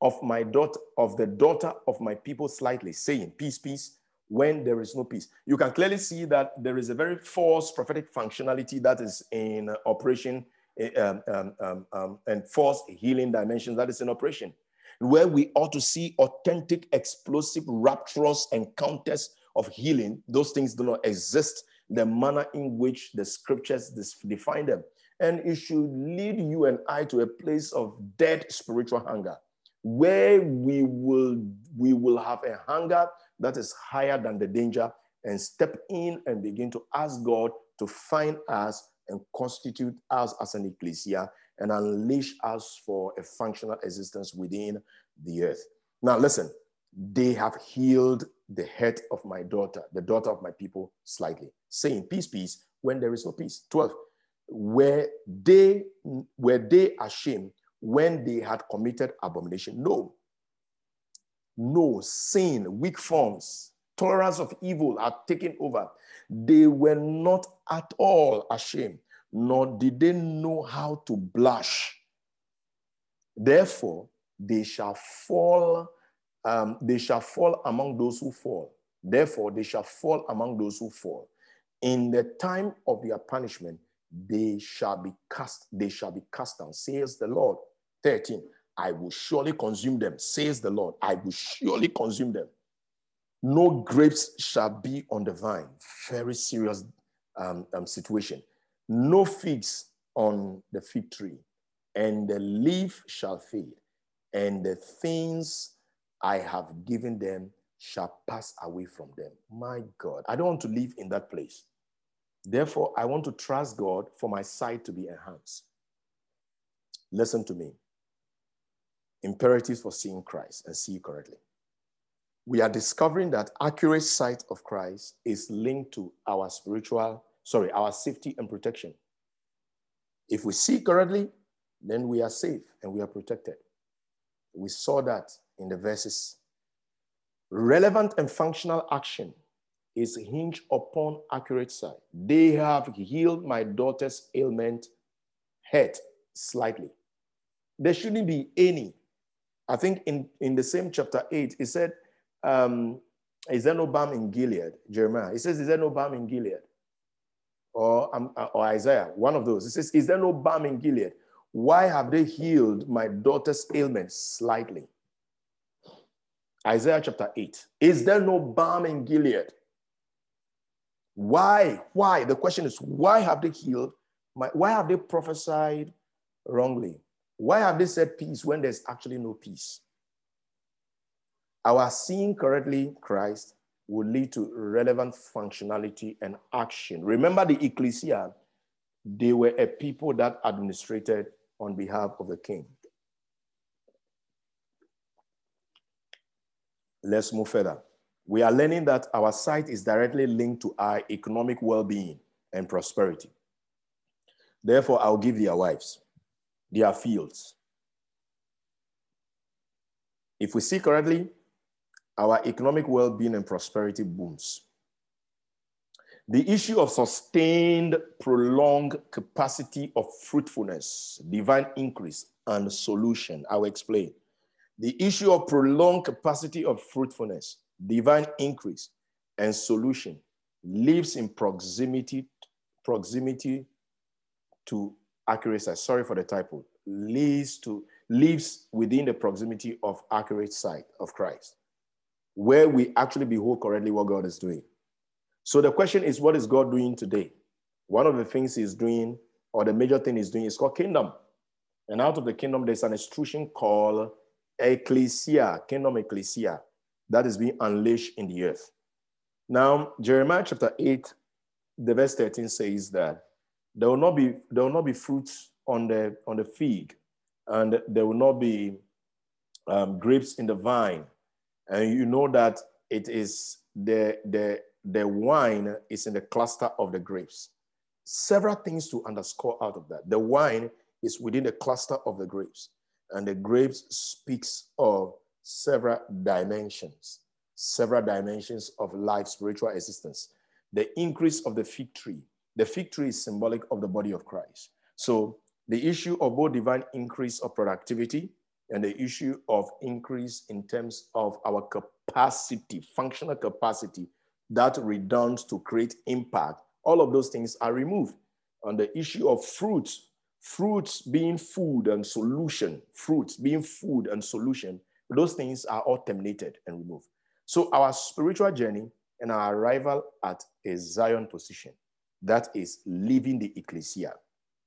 of my daughter, of the daughter of my people slightly, saying, Peace, peace, when there is no peace. You can clearly see that there is a very false prophetic functionality that is in operation eh, um, um, um, um, and false healing dimensions that is in operation, where we ought to see authentic, explosive, rapturous encounters of healing. Those things do not exist. The manner in which the scriptures define them. And it should lead you and I to a place of dead spiritual hunger where we will we will have a hunger that is higher than the danger and step in and begin to ask God to find us and constitute us as an ecclesia and unleash us for a functional existence within the earth. Now, listen, they have healed the head of my daughter, the daughter of my people, slightly, saying, Peace, peace, when there is no peace. 12. Where they were they ashamed when they had committed abomination. No, No, sin, weak forms, tolerance of evil are taken over. They were not at all ashamed, nor did they know how to blush. Therefore, they shall fall, um, they shall fall among those who fall. Therefore, they shall fall among those who fall. In the time of their punishment, they shall be cast, they shall be cast down, says the Lord. 13. I will surely consume them, says the Lord. I will surely consume them. No grapes shall be on the vine. Very serious um, um, situation. No figs on the fig tree, and the leaf shall fade, and the things I have given them shall pass away from them. My God, I don't want to live in that place. Therefore, I want to trust God for my sight to be enhanced. Listen to me imperatives for seeing Christ and see you correctly. We are discovering that accurate sight of Christ is linked to our spiritual, sorry, our safety and protection. If we see correctly, then we are safe and we are protected. We saw that in the verses. Relevant and functional action is hinged upon accurate sight. They have healed my daughter's ailment head slightly. There shouldn't be any I think in, in the same chapter 8, he said, um, Is there no balm in Gilead? Jeremiah. He says, Is there no balm in Gilead? Or, um, uh, or Isaiah, one of those. He says, Is there no balm in Gilead? Why have they healed my daughter's ailment slightly? Isaiah chapter 8. Is there no balm in Gilead? Why? Why? The question is, why have they healed? My, why have they prophesied wrongly? Why have they said peace when there's actually no peace? Our seeing correctly Christ will lead to relevant functionality and action. Remember the ecclesia, they were a people that administrated on behalf of the king. Let's move further. We are learning that our sight is directly linked to our economic well being and prosperity. Therefore, I'll give their wives their fields. If we see correctly, our economic well being and prosperity booms. The issue of sustained, prolonged capacity of fruitfulness, divine increase, and solution. I will explain. The issue of prolonged capacity of fruitfulness, divine increase, and solution lives in proximity, proximity to accurate Sorry for the typo. Leads to lives within the proximity of accurate sight of Christ, where we actually behold correctly what God is doing. So the question is, what is God doing today? One of the things he's doing, or the major thing he's doing, is called kingdom. And out of the kingdom, there's an institution called ecclesia, kingdom ecclesia, that is being unleashed in the earth. Now, Jeremiah chapter 8, the verse 13 says that there will not be there will not be fruits on the on the fig, and there will not be um, grapes in the vine, and you know that it is the the the wine is in the cluster of the grapes. Several things to underscore out of that. The wine is within the cluster of the grapes, and the grapes speaks of several dimensions, several dimensions of life, spiritual existence. The increase of the fig tree, the fig tree is symbolic of the body of Christ. So the issue of both divine increase of productivity and the issue of increase in terms of our capacity, functional capacity that redounds to create impact, all of those things are removed. On the issue of fruits, fruits being food and solution, fruits being food and solution, those things are all terminated and removed. So our spiritual journey and our arrival at a Zion position that is living the ecclesia.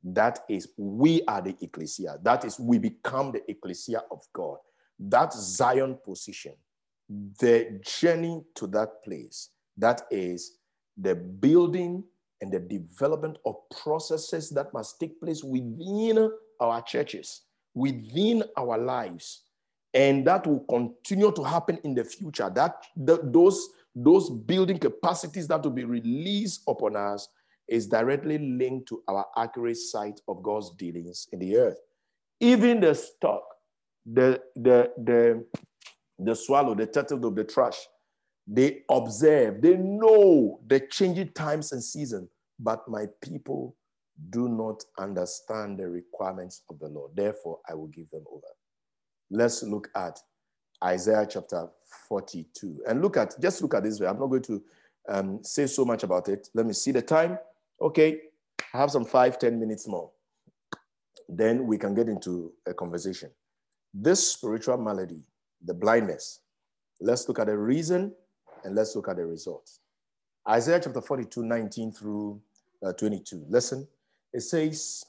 That is, we are the ecclesia. That is, we become the ecclesia of God. That Zion position, the journey to that place, that is the building and the development of processes that must take place within our churches, within our lives. And that will continue to happen in the future. That those, those building capacities that will be released upon us is directly linked to our accurate sight of God's dealings in the earth. Even the stock, the, the, the, the swallow, the turtle, of the trash They observe, they know the changing times and season, but my people do not understand the requirements of the Lord. Therefore, I will give them over. Let's look at Isaiah chapter 42. And look at, just look at this way. I'm not going to um, say so much about it. Let me see the time. Okay, I have some five, ten minutes more. Then we can get into a conversation. This spiritual malady, the blindness, let's look at the reason and let's look at the results. Isaiah chapter 42, 19 through uh, 22. Listen, it says,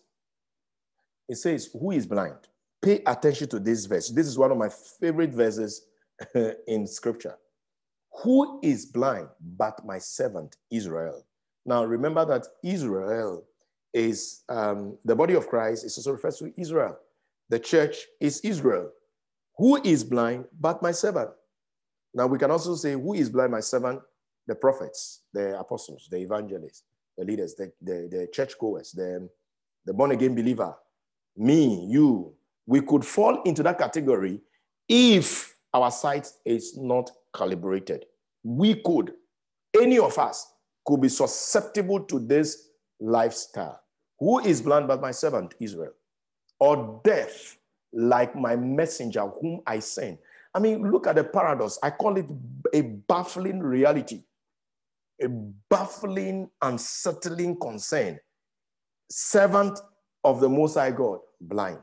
it says, who is blind? Pay attention to this verse. This is one of my favorite verses (laughs) in scripture. Who is blind but my servant Israel? Now remember that Israel is um, the body of Christ, is also refers to Israel. The church is Israel. Who is blind but my servant? Now we can also say, Who is blind, my servant? The prophets, the apostles, the evangelists, the leaders, the, the, the churchgoers, the, the born again believer, me, you. We could fall into that category if our sight is not calibrated. We could, any of us could be susceptible to this lifestyle. Who is blind but my servant Israel? Or deaf like my messenger whom I send. I mean, look at the paradox. I call it a baffling reality, a baffling, unsettling concern. Servant of the Most High God, blind.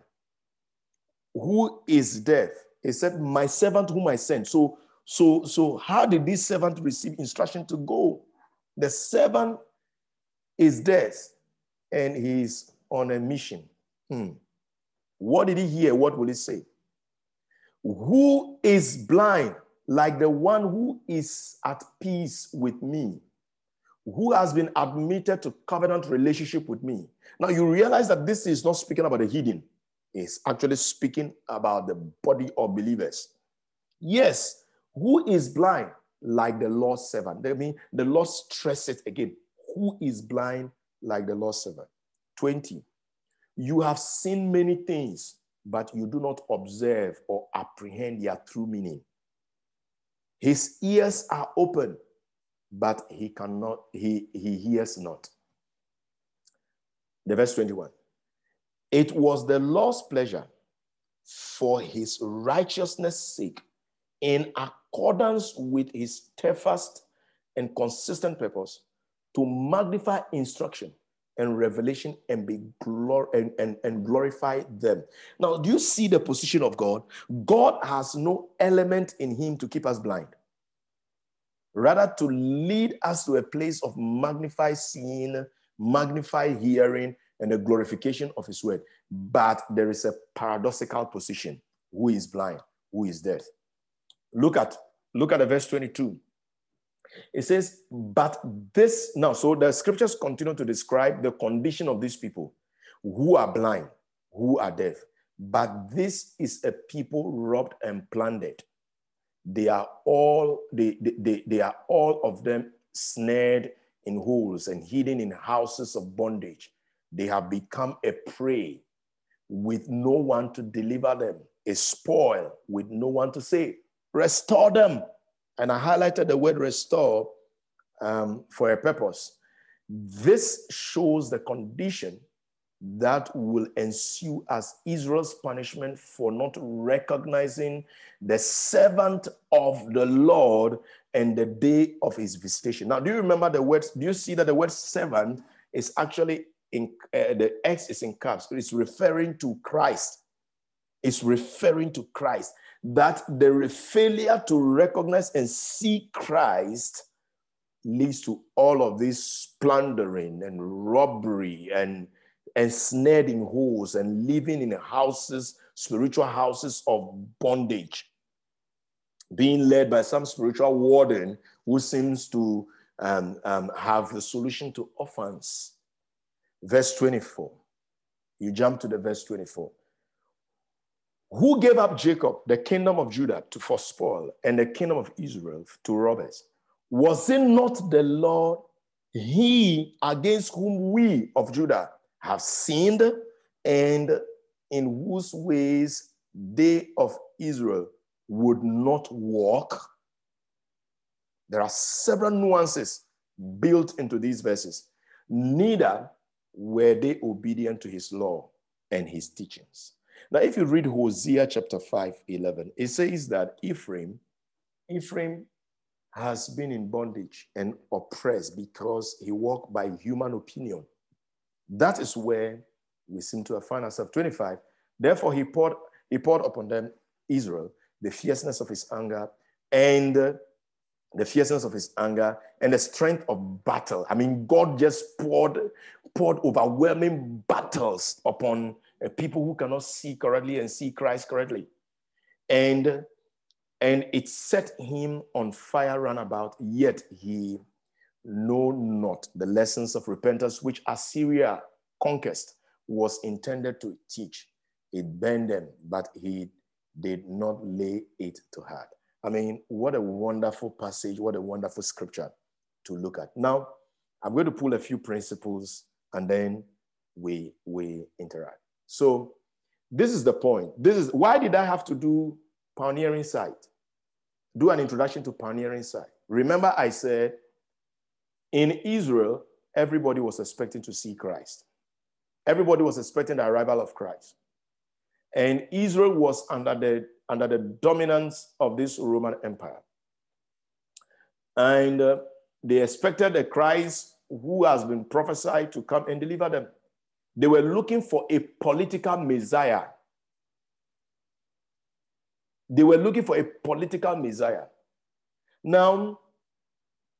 Who is deaf? He said, My servant whom I sent. So, so, so how did this servant receive instruction to go? The servant is deaf and he's on a mission. Hmm. What did he hear? What will he say? Who is blind like the one who is at peace with me, who has been admitted to covenant relationship with me? Now you realize that this is not speaking about the hidden, it's actually speaking about the body of believers. Yes, who is blind like the Lord's servant? I mean, the Lord stresses again. Who is blind like the Lord's servant? 20. You have seen many things, but you do not observe or apprehend their true meaning. His ears are open, but he cannot, he, he hears not. The verse 21. It was the Lord's pleasure for his righteousness' sake, in accordance with his steadfast and consistent purpose, to magnify instruction and revelation and be glor- and, and, and glorify them. Now, do you see the position of God? God has no element in him to keep us blind. Rather, to lead us to a place of magnified seeing, magnified hearing, and the glorification of his word. But there is a paradoxical position. Who is blind? Who is deaf? Look at look at the verse 22. It says, but this now, so the scriptures continue to describe the condition of these people who are blind, who are deaf. But this is a people robbed and plundered. They are all, they, they, they are all of them snared in holes and hidden in houses of bondage. They have become a prey with no one to deliver them, a spoil with no one to say, Restore them and I highlighted the word restore um, for a purpose. This shows the condition that will ensue as Israel's punishment for not recognizing the servant of the Lord and the day of his visitation. Now, do you remember the words? Do you see that the word servant is actually in uh, the X is in caps? It's referring to Christ. It's referring to Christ that the failure to recognize and see Christ leads to all of this plundering and robbery and ensnared in holes and living in houses, spiritual houses of bondage, being led by some spiritual warden who seems to um, um, have the solution to orphans. Verse 24. You jump to the verse 24. Who gave up Jacob, the kingdom of Judah, to for spoil, and the kingdom of Israel to robbers? Was it not the Lord, he against whom we of Judah have sinned, and in whose ways they of Israel would not walk. There are several nuances built into these verses. Neither were they obedient to his law and his teachings. Now, if you read Hosea chapter 5, 11, it says that Ephraim, Ephraim has been in bondage and oppressed because he walked by human opinion. That is where we seem to have found ourselves. 25. Therefore, he poured, he poured upon them, Israel, the fierceness of his anger and the fierceness of his anger and the strength of battle. I mean, God just poured, poured overwhelming battles upon uh, people who cannot see correctly and see Christ correctly. And and it set him on fire roundabout, yet he know not the lessons of repentance which Assyria conquest was intended to teach. It burned them, but he did not lay it to heart. I mean, what a wonderful passage, what a wonderful scripture to look at. Now, I'm going to pull a few principles and then we, we interact. So, this is the point. This is why did I have to do pioneering sight? Do an introduction to pioneering sight. Remember, I said in Israel, everybody was expecting to see Christ. Everybody was expecting the arrival of Christ. And Israel was under the, under the dominance of this Roman Empire. And uh, they expected a Christ who has been prophesied to come and deliver them. They were looking for a political Messiah. They were looking for a political Messiah. Now,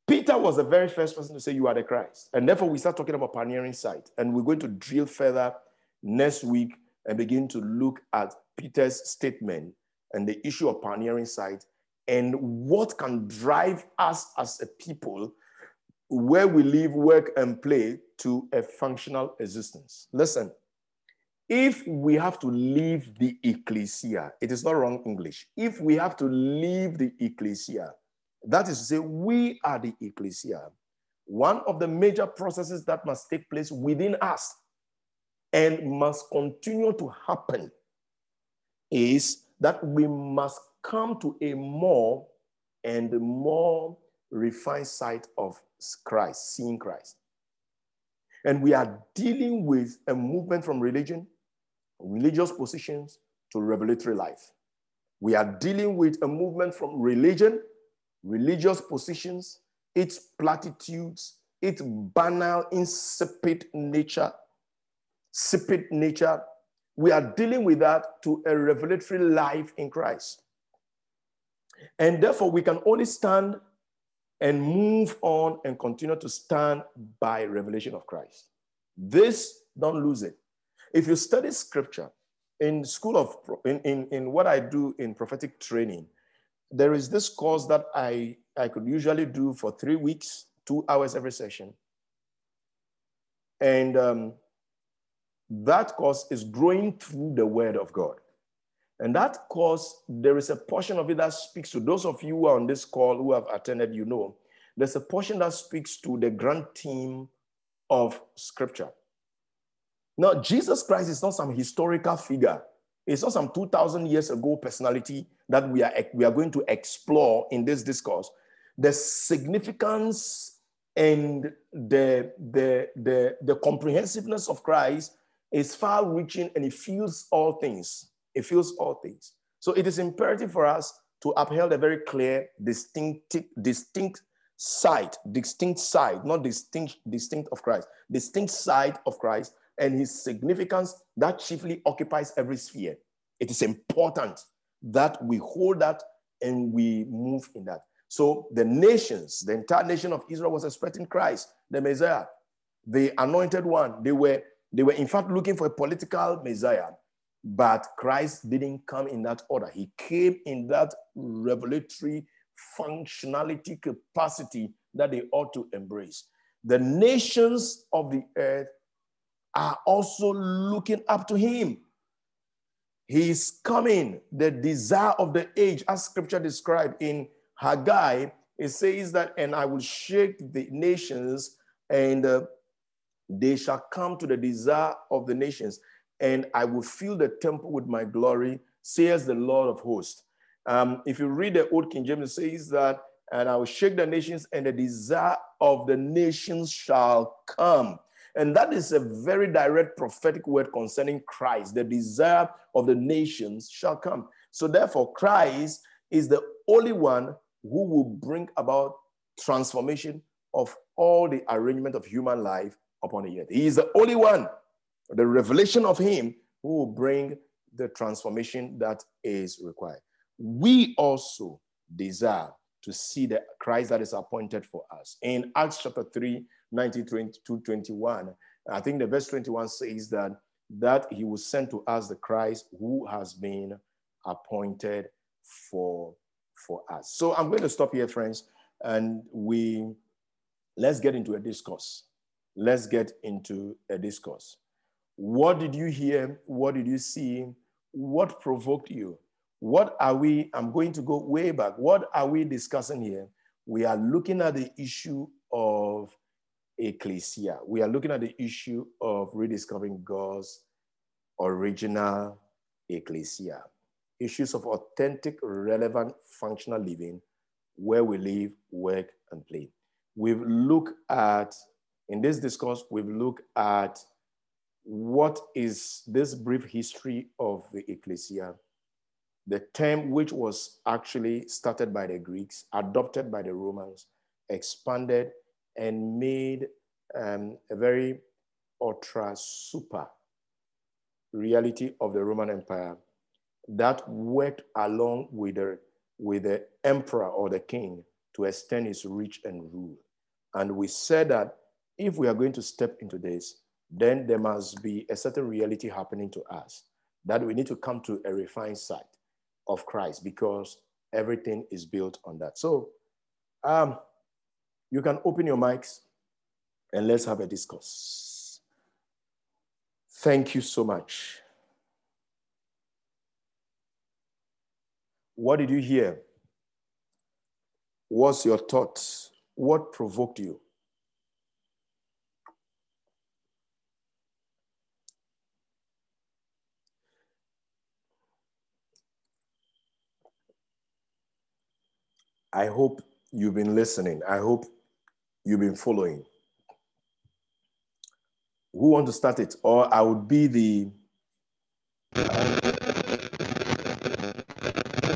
Peter was the very first person to say, You are the Christ. And therefore, we start talking about pioneering sight. And we're going to drill further next week and begin to look at Peter's statement and the issue of pioneering sight and what can drive us as a people where we live, work, and play to a functional existence. Listen, if we have to leave the ecclesia, it is not wrong English. If we have to leave the ecclesia, that is to say, we are the ecclesia. One of the major processes that must take place within us and must continue to happen is that we must come to a more and more refined sight of Christ, seeing Christ. And we are dealing with a movement from religion, religious positions to revelatory life. We are dealing with a movement from religion, religious positions, its platitudes, its banal, insipid nature, insipid nature. We are dealing with that to a revelatory life in Christ. And therefore, we can only stand and move on and continue to stand by revelation of Christ. This, don't lose it. If you study scripture in school of, in, in, in what I do in prophetic training, there is this course that I, I could usually do for three weeks, two hours every session. And um, that course is growing through the word of God. And that course, there is a portion of it that speaks to those of you who are on this call who have attended, you know, there's a portion that speaks to the grand theme of scripture. Now, Jesus Christ is not some historical figure. It's not some 2,000 years ago personality that we are, we are going to explore in this discourse. The significance and the, the, the, the comprehensiveness of Christ is far reaching and it feels all things. It feels all things. So it is imperative for us to uphold a very clear, distinct, distinct side, distinct side, not distinct, distinct of Christ, distinct side of Christ and his significance that chiefly occupies every sphere. It is important that we hold that and we move in that. So the nations, the entire nation of Israel was expecting Christ, the Messiah, the anointed one. They were, they were in fact looking for a political Messiah, but Christ didn't come in that order. He came in that revelatory functionality capacity that they ought to embrace. The nations of the earth are also looking up to him. He is coming, the desire of the age, as scripture described in Haggai. It says that, and I will shake the nations, and uh, they shall come to the desire of the nations, and I will fill the temple with my glory, says the Lord of hosts. Um, if you read the Old King James, it says that, and I will shake the nations, and the desire of the nations shall come. And that is a very direct prophetic word concerning Christ. The desire of the nations shall come. So, therefore, Christ is the only one who will bring about transformation of all the arrangement of human life upon the earth. He is the only one, the revelation of Him, who will bring the transformation that is required. We also desire to see the Christ that is appointed for us. In Acts chapter 3, 19, 22, 21, I think the verse 21 says that, that he will send to us the Christ who has been appointed for, for us. So I'm going to stop here, friends, and we let's get into a discourse. Let's get into a discourse. What did you hear? What did you see? What provoked you? What are we? I'm going to go way back. What are we discussing here? We are looking at the issue of ecclesia. We are looking at the issue of rediscovering God's original ecclesia. Issues of authentic, relevant, functional living where we live, work, and play. We've looked at, in this discourse, we've looked at what is this brief history of the ecclesia the term which was actually started by the Greeks, adopted by the Romans, expanded and made um, a very ultra super reality of the Roman Empire that worked along with the, with the emperor or the king to extend his reach and rule. And we said that if we are going to step into this, then there must be a certain reality happening to us that we need to come to a refined sight of Christ because everything is built on that. So um, you can open your mics and let's have a discourse. Thank you so much. What did you hear? What's your thoughts? What provoked you? I hope you've been listening. I hope you've been following. Who want to start it? Or I would be the.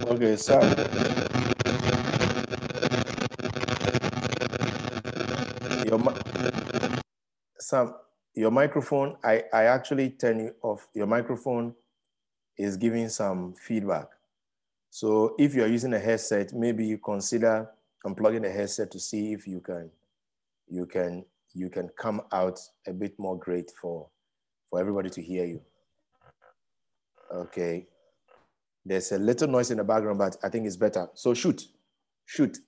Okay, Sam. Your, Sam, your microphone, I, I actually turn you off. Your microphone is giving some feedback. So if you're using a headset, maybe you consider unplugging the headset to see if you can, you can, you can come out a bit more great for, for everybody to hear you. Okay. There's a little noise in the background, but I think it's better. So shoot, shoot.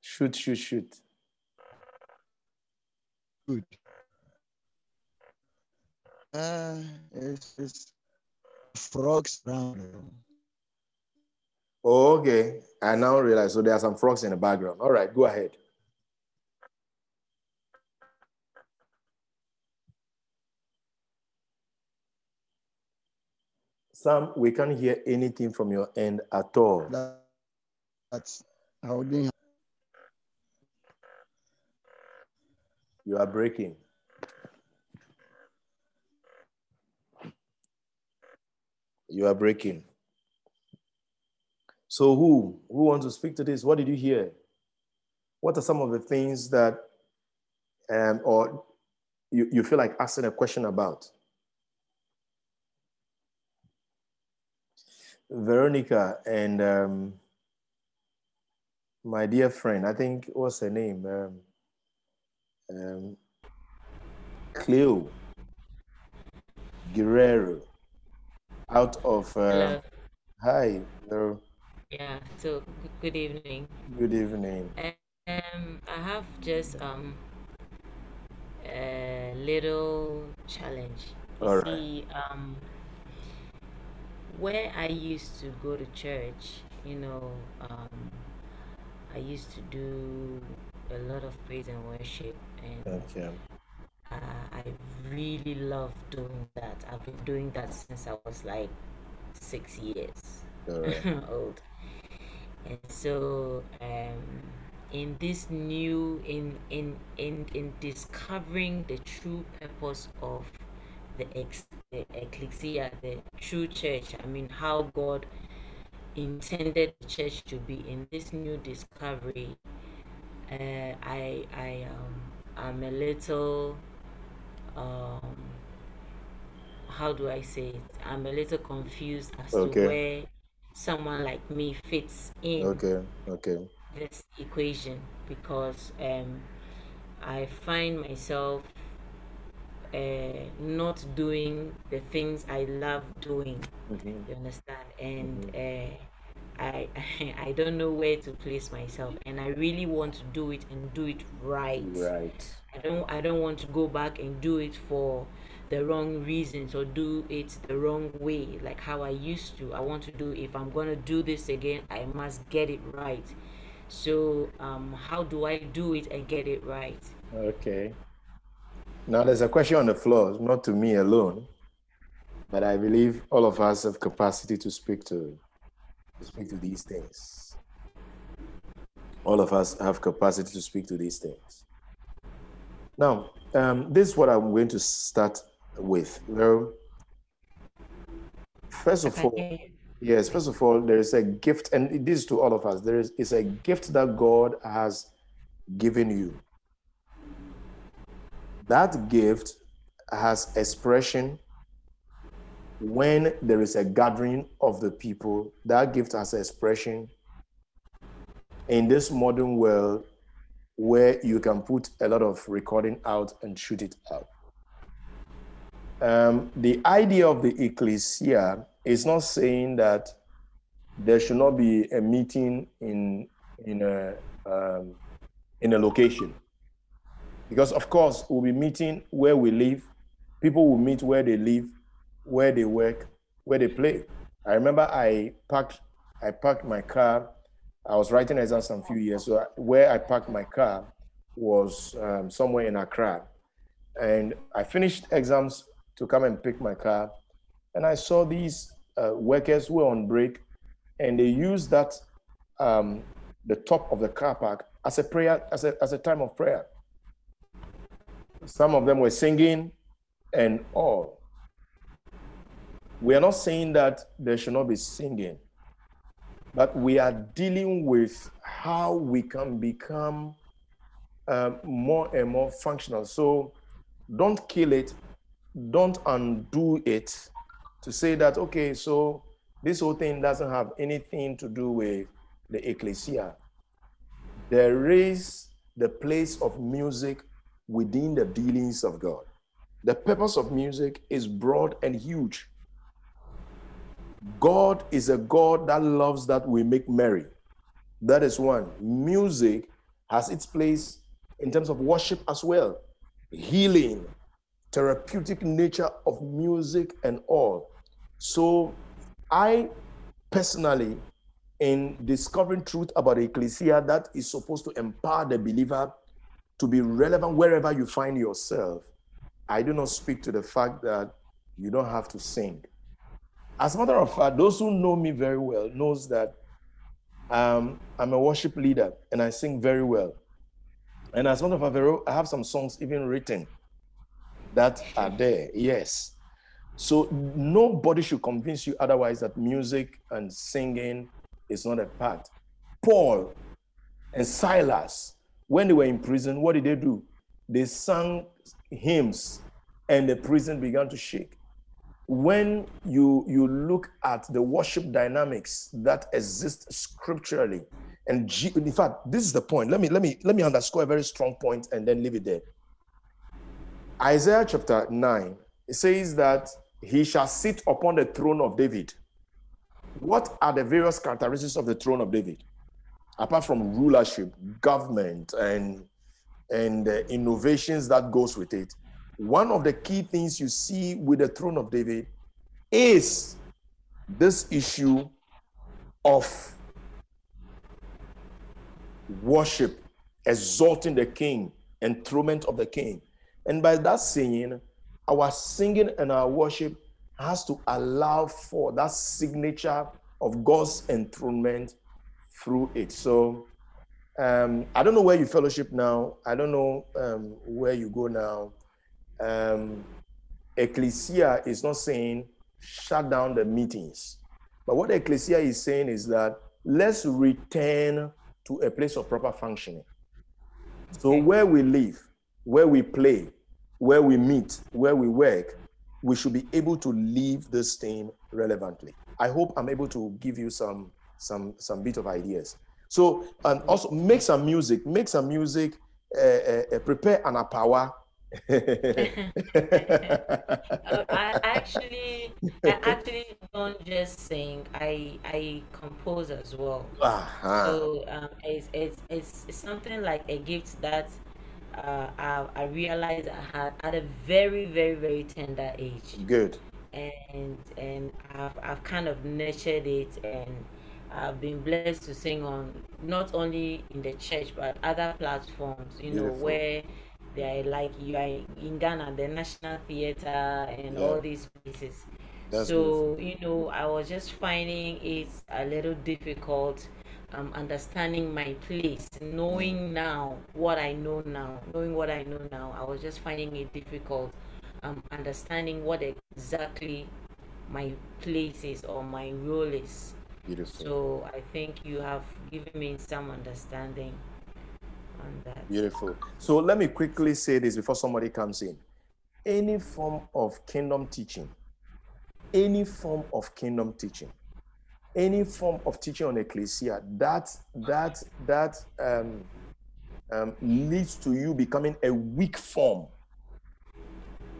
Shoot, shoot, shoot. Good. Uh, it's, it's frogs around. Oh, okay. I now realize. So there are some frogs in the background. All right, go ahead. Sam, we can't hear anything from your end at all. That, that's how You are breaking. You are breaking. So who who wants to speak to this? What did you hear? What are some of the things that um, or you, you feel like asking a question about? Veronica and um, my dear friend, I think what's her name? Um, um, Cleo Guerrero out of. Uh, hi, hello. Yeah. So good evening. Good evening. Um, I have just um a little challenge. You All right. see, um, where I used to go to church, you know, um, I used to do a lot of praise and worship, and Okay. I uh, I really love doing that. I've been doing that since I was like six years (laughs) old. And so, um, in this new, in in in in discovering the true purpose of the ex the ecclesia, the true church. I mean, how God intended the church to be in this new discovery. Uh, I I um I'm a little um how do I say it? I'm a little confused as Okay. to where someone like me fits in Okay. Okay. this equation because um I find myself uh, not doing the things I love doing. Mhm. You understand? And uh, I (laughs) I don't know where to place myself, and I really want to do it and do it right. Right. I don't I don't want to go back and do it for the wrong reasons or do it the wrong way like how I used to. I want to do if I'm going to do this again, I must get it right. So um how do I do it and get it right? Okay. Now there's a question on the floor, not to me alone, but I believe all of us have capacity to speak to to speak to these things. All of us have capacity to speak to these things. Now, um, this is what I'm going to start with. Well, first of all, Yes, first of all, there is a gift, and this is to all of us. There is it's a gift that God has given you. That gift has expression when there is a gathering of the people. That gift has expression in this modern world where you can put a lot of recording out and shoot it out. Um, the idea of the ecclesia is not saying that there should not be a meeting in in a um, in a location, because of course we'll be meeting where we live. People will meet where they live, where they work, where they play. I remember I parked I parked my car. I was writing exams some few years. So where I parked my car was um, somewhere in Accra, and I finished exams to come and pick my car, and I saw these uh, workers were on break, and they used that um, the top of the car park as a prayer as a as a time of prayer. Some of them were singing, and all. We are not saying that there should not be singing, but we are dealing with how we can become um, more and more functional. So don't kill it, don't undo it to say that, okay, so this whole thing doesn't have anything to do with the ecclesia. There is the place of music within the dealings of God. The purpose of music is broad and huge. God is a God that loves that we make merry. That is one. Music has its place in terms of worship as well. Healing, therapeutic nature of music and all. So I personally, in discovering truth about ecclesia that is supposed to empower the believer to be relevant wherever you find yourself, I do not speak to the fact that you don't have to sing. As a matter of fact, those who know me very well knows that um, I'm a worship leader and I sing very well. And as a matter of fact, I have some songs even written that are there. Yes. So nobody should convince you otherwise that music and singing is not a part. Paul and Silas, when they were in prison, what did they do? They sang hymns and the prison began to shake. When you, you look at the worship dynamics that exist scripturally, and G, in fact, this is the point. Let me let me let me underscore a very strong point and then leave it there. Isaiah chapter 9, it says that he shall sit upon the throne of David. What are the various characteristics of the throne of David? Apart from rulership, government, and and the innovations that goes with it, one of the key things you see with the throne of David is this issue of worship, exalting the king, enthronement of the king. And by that singing, our singing and our worship has to allow for that signature of God's enthronement through it. So um, I don't know where you fellowship now. I don't know um, where you go now. Um, Ecclesia is not saying shut down the meetings. But what Ecclesia is saying is that let's return to a place of proper functioning. So where we live, where we play, where we meet, where we work, we should be able to leave this thing relevantly. I hope I'm able to give you some some some bit of ideas. So and also make some music, make some music, uh, uh, prepare an power (laughs) I actually, I actually don't just sing. I I compose as well. Uh-huh. So um, it's, it's it's something like a gift that uh, I I realized I had at a very very very tender age. Good. And and I've I've kind of nurtured it and. I've been blessed to sing on not only in the church but other platforms, you Beautiful. know, where they're like you are in Ghana, the National Theatre and yeah. all these places. That's so you know, I was just finding it a little difficult um, understanding my place, knowing now what I know now, knowing what I know now. I was just finding it difficult um, understanding what exactly my place is or my role is. Beautiful. So I think you have given me some understanding on that. Beautiful. So let me quickly say this before somebody comes in. Any form of kingdom teaching, any form of kingdom teaching, any form of teaching on ecclesia that that that um, um, leads to you becoming a weak form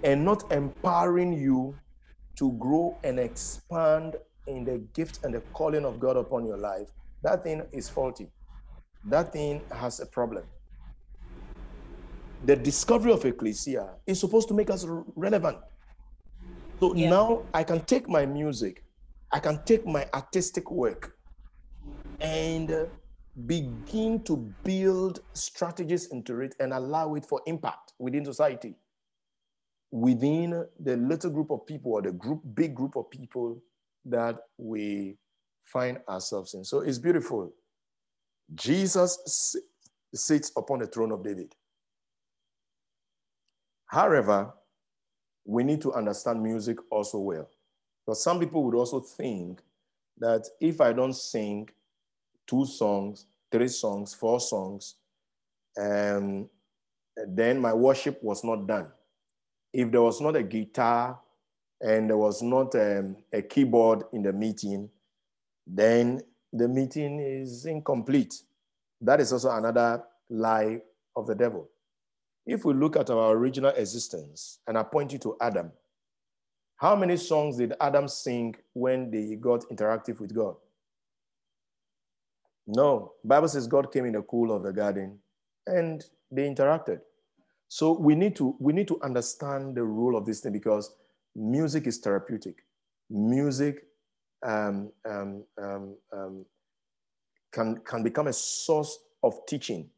and not empowering you to grow and expand in the gift and the calling of God upon your life, that thing is faulty that thing has a problem. The discovery of ecclesia is supposed to make us relevant. So yeah. now I can take my music, I can take my artistic work and uh, begin to build strategies into it and allow it for impact within society, within the little group of people or the group, big group of people that we find ourselves in. So it's beautiful. Jesus sits upon the throne of David. However, we need to understand music also well. Because some people would also think that if I don't sing two songs, three songs, four songs, um, then my worship was not done. If there was not a guitar and there was not um, a keyboard in the meeting, then the meeting is incomplete. That is also another lie of the devil. If we look at our original existence and I point you to Adam, how many songs did Adam sing when they got interactive with God? No. Bible says God came in the cool of the garden and they interacted. So we need to we need to understand the role of this thing because music is therapeutic. Music um, um, um, um, can, can become a source of teaching.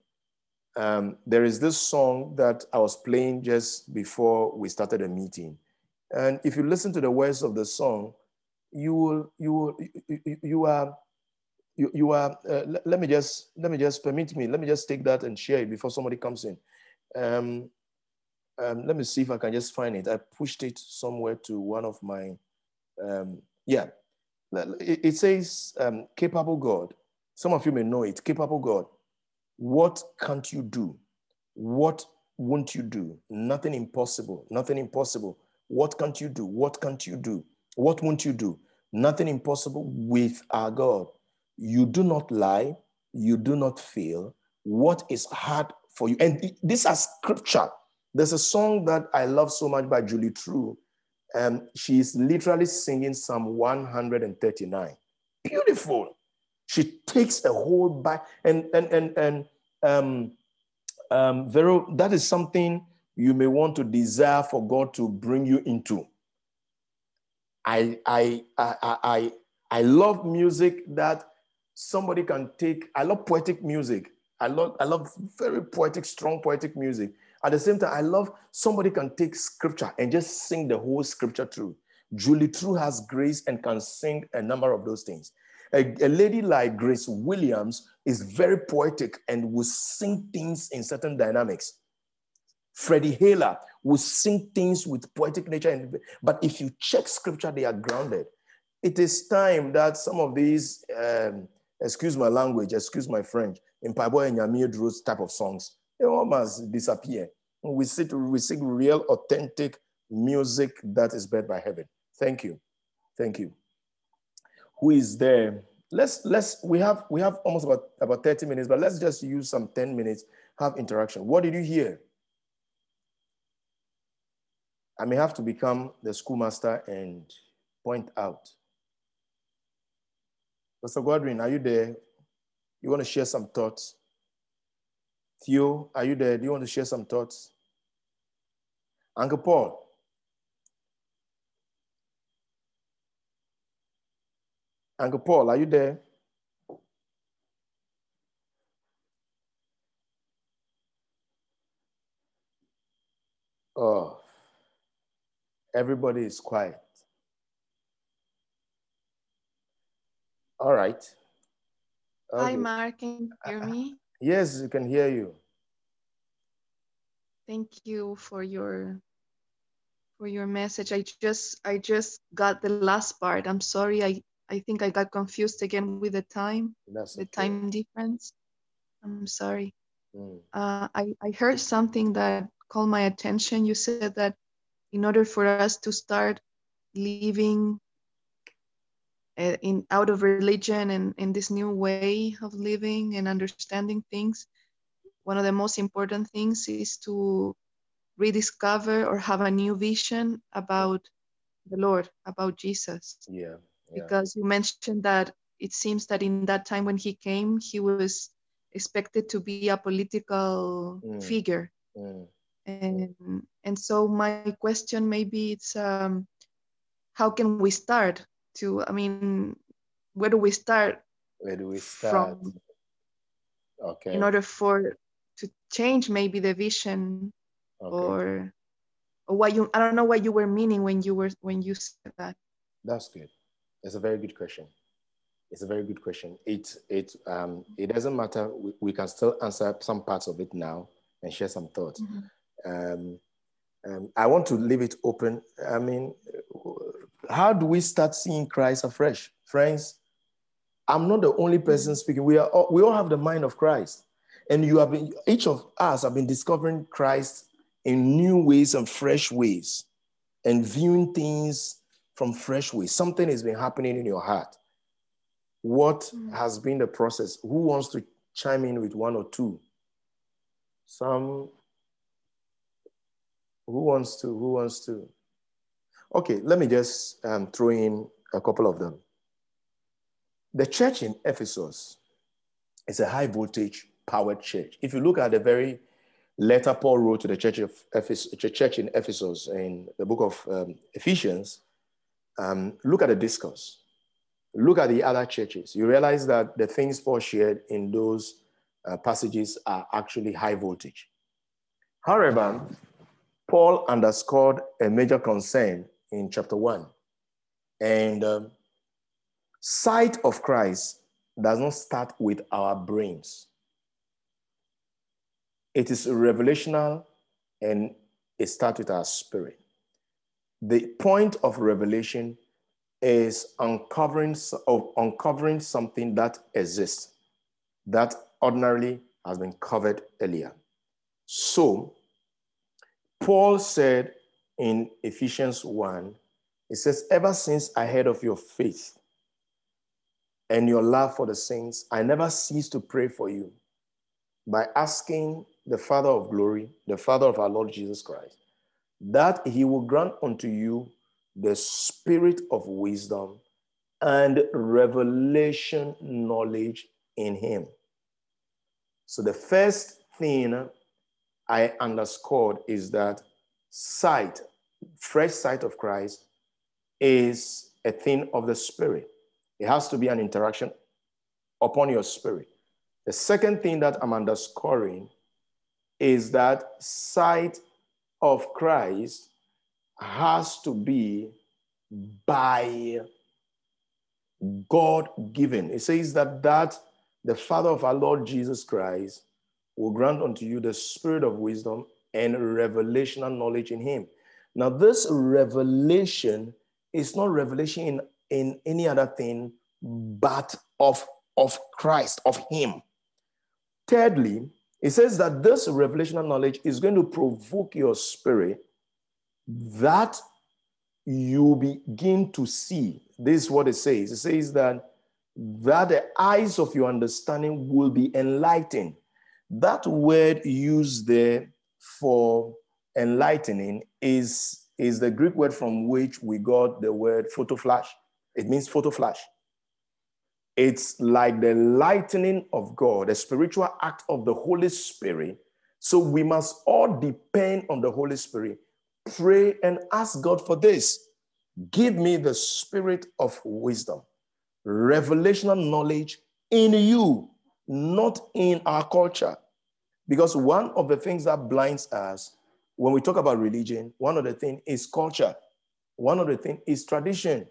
Um, there is this song that I was playing just before we started a meeting. And if you listen to the words of the song, you will, you will, you, you are, you, you are, uh, let, let, me just, let me just permit me, let me just take that and share it before somebody comes in. Um, um, let me see if I can just find it. I pushed it somewhere to one of my, um, yeah, it, says, um, capable God. Some of you may know it. Capable God. What can't you do? What won't you do? Nothing impossible. Nothing impossible. What can't you do? What can't you do? What won't you do? Nothing impossible with our God. You do not lie. You do not fail. What is hard for you? And this is scripture. There's a song that I love so much by Julie True um, she's literally singing Psalm 139. Beautiful. She takes a whole back and and and and um, um, Vero, that is something you may want to desire for God to bring you into. I I I I I love music that somebody can take. I love poetic music. I love I love very poetic, strong poetic music. At the same time, I love somebody can take scripture and just sing the whole scripture through. Julie True has grace and can sing a number of those things. A, a, lady like Grace Williams is very poetic and will sing things in certain dynamics. Freddie Haler will sing things with poetic nature, and, but if you check scripture, they are grounded. It is time that some of these, um, excuse my language, excuse my French, in Paibo and Yamir Drew's type of songs, they almost disappear. We, sit, we sing real, authentic music that is bred by heaven. Thank you. Thank you. Who is there? Let's let's we have we have almost about, about 30 minutes, but let's just use some 10 minutes, have interaction. What did you hear? I may have to become the schoolmaster and point out. Mr. Godwin, are you there? You want to share some thoughts? Theo, are you there? Do you want to share some thoughts? Uncle Paul, Uncle Paul, are you there? Oh, everybody is quiet. All right. Okay. Hi, Mark. Can you hear uh, uh, me? Yes, you can hear you. Thank you for your for your message. I just I just got the last part. I'm sorry. I I think I got confused again with the time, That's the okay. time difference. I'm sorry. Mm. Uh, I, I heard something that called my attention. You said that in order for us to start living in out of religion and in this new way of living and understanding things, one of the most important things is to rediscover or have a new vision about the Lord, about Jesus. Yeah because you mentioned that it seems that in that time when he came, he was expected to be a political mm. figure. Mm. And, and so my question maybe it's um, how can we start to, I mean, where do we start? Where do we start? From, okay. In order for to change maybe the vision okay. or or what you I don't know what you were meaning when you were when you said that. That's good. It's a very good question. It's a very good question. It it um it doesn't matter. We, we can still answer some parts of it now and share some thoughts. Mm-hmm. Um, um, I want to leave it open. I mean, how do we start seeing Christ afresh, friends? I'm not the only person speaking. We are all, we all have the mind of Christ, and you have been each of us have been discovering Christ in new ways and fresh ways, and viewing things from fresh ways. Something has been happening in your heart. What mm. has been the process? Who wants to chime in with one or two? Some. Who wants to? Who wants to? Okay, let me just um, throw in a couple of them. The church in Ephesus is a high voltage powered church. If you look at the very letter Paul wrote to the church of Ephesus, church in Ephesus in the book of um, Ephesians, um, look at the discourse. Look at the other churches. You realize that the things Paul shared in those uh, passages are actually high voltage. However, Paul underscored a major concern in chapter one. And um, sight of Christ does not start with our brains. It is revelational and it starts with our spirit the point of revelation is uncovering of uncovering something that exists that ordinarily has been covered earlier. So Paul said in Ephesians 1, it says, Ever since I heard of your faith and your love for the saints, I never cease to pray for you by asking the Father of glory, the Father of our Lord Jesus Christ, that he will grant unto you the spirit of wisdom and revelation knowledge in him. So the first thing I underscored is that sight, fresh sight of Christ, is a thing of the spirit. It has to be an interaction upon your spirit. The second thing that I'm underscoring is that sight of Christ has to be by God given. It says that that the Father of our Lord Jesus Christ will grant unto you the spirit of wisdom and revelation and knowledge in him. Now, this revelation is not revelation in, in any other thing but of, of Christ, of him. Thirdly, it says that this revelational knowledge is going to provoke your spirit that you begin to see. This is what it says. It says that that the eyes of your understanding will be enlightened. That word used there for enlightening is, is the Greek word from which we got the word photo flash. It means photo flash. It's like the lightning of God, a spiritual act of the Holy Spirit. So we must all depend on the Holy Spirit. Pray and ask God for this. Give me the spirit of wisdom, revelational knowledge in you, not in our culture. Because one of the things that blinds us when we talk about religion, one of the things is culture. One of the things is tradition.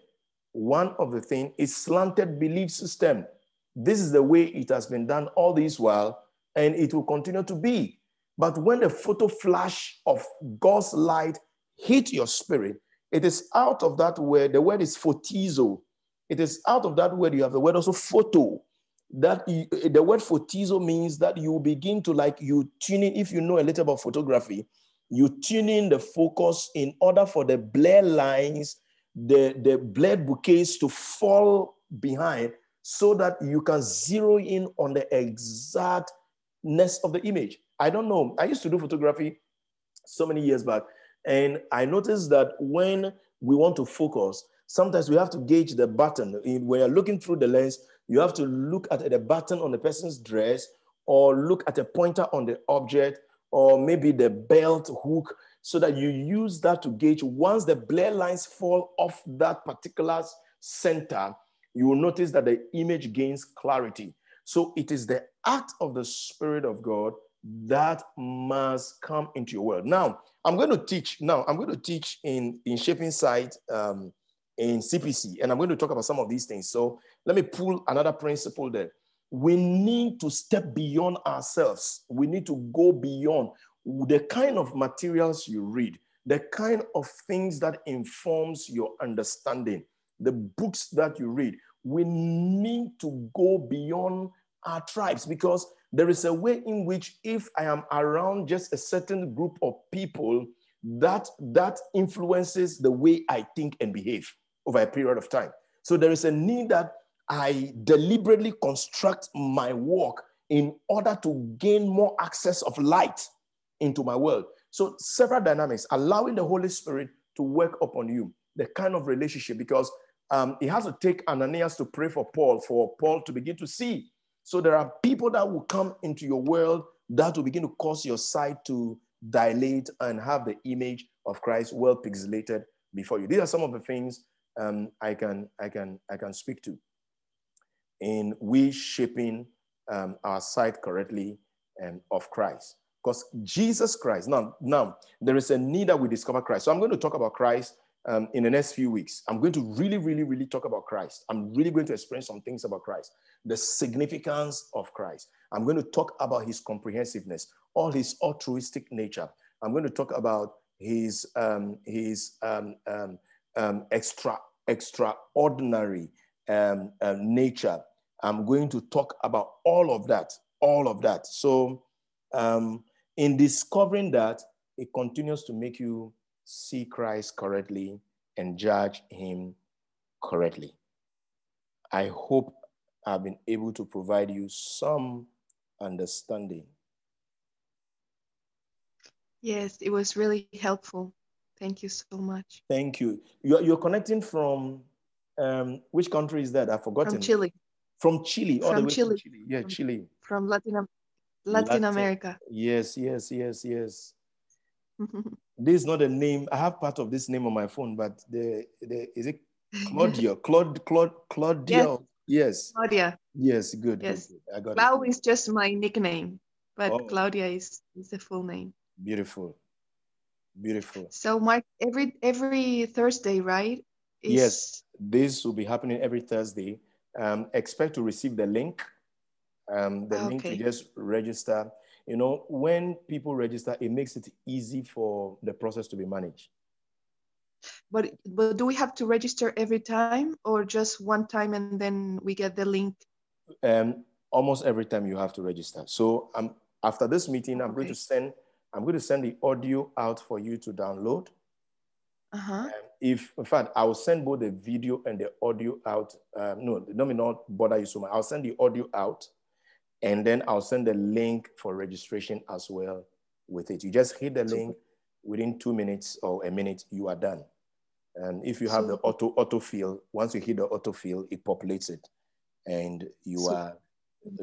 One of the things is slanted belief system. This is the way it has been done all this while, and it will continue to be. But when the photo flash of God's light hit your spirit, it is out of that word. The word is photizo. It is out of that word you have the word also photo. That you, the word photizo means that you begin to like you tune in. If you know a little about photography, you tune in the focus in order for the blur lines the, the blurred bokehs to fall behind so that you can zero in on the exactness of the image. I don't know. I used to do photography so many years back, and I noticed that when we want to focus, sometimes we have to gauge the button. When you're looking through the lens, you have to look at the button on the person's dress or look at a pointer on the object or maybe the belt hook so that you use that to gauge. Once the blur lines fall off that particular center, you will notice that the image gains clarity. So it is the act of the Spirit of God that must come into your world. Now, I'm going to teach. Now, I'm going to teach in, in Shaping Sight um, in CPC, and I'm going to talk about some of these things. So let me pull another principle there. We need to step beyond ourselves. We need to go beyond the kind of materials you read, the kind of things that informs your understanding, the books that you read. We need to go beyond our tribes because there is a way in which if I am around just a certain group of people, that that influences the way I think and behave over a period of time. So there is a need that I deliberately construct my work in order to gain more access of light into my world. So several dynamics, allowing the Holy Spirit to work upon you, the kind of relationship, because um, it has to take Ananias to pray for Paul, for Paul to begin to see. So there are people that will come into your world that will begin to cause your sight to dilate and have the image of Christ well pixelated before you. These are some of the things um, I can I can I can speak to in we shaping um, our sight correctly um, of Christ. Because Jesus Christ, now, now there is a need that we discover Christ. So I'm going to talk about Christ um, in the next few weeks. I'm going to really, really, really talk about Christ. I'm really going to explain some things about Christ, the significance of Christ. I'm going to talk about his comprehensiveness, all his altruistic nature. I'm going to talk about his um, his um, um, um extra extraordinary um, um, nature. I'm going to talk about all of that, all of that. So um, in discovering that, it continues to make you see Christ correctly and judge him correctly. I hope I've been able to provide you some understanding. Yes, it was really helpful. Thank you so much. Thank you. You're, you're connecting from um, which country is that? I've forgotten. From Chile. From Chile. From Chile. Chile. Yeah, Chile. From Latin, Latin, Latin America. Yes, yes, yes, yes. (laughs) this is not a name. I have part of this name on my phone, but the, the is it Claudia? (laughs) Claude, Claude, Claudia. Yes. yes. Claudia. Yes, good. Yes. Good, good. I got Clau it. is just my nickname. but oh. Claudia is, is the full name. Beautiful. Beautiful. So Mark, every every Thursday, right? Is... Yes, this will be happening every Thursday. Um, expect to receive the link. Um, the okay. link to just register. You know, when people register, it makes it easy for the process to be managed. But but do we have to register every time, or just one time and then we get the link? Um, almost every time you have to register. So um, after this meeting, I'm okay. going to send I'm going to send the audio out for you to download. Uh-huh. Um, if, in fact, I will send both the video and the audio out. Um, no, let me not bother you so much. I'll send the audio out and then I'll send the link for registration as well with it. You just hit the link within two minutes or a minute, you are done. And if you have the auto auto fill, once you hit the auto fill, it populates it and you are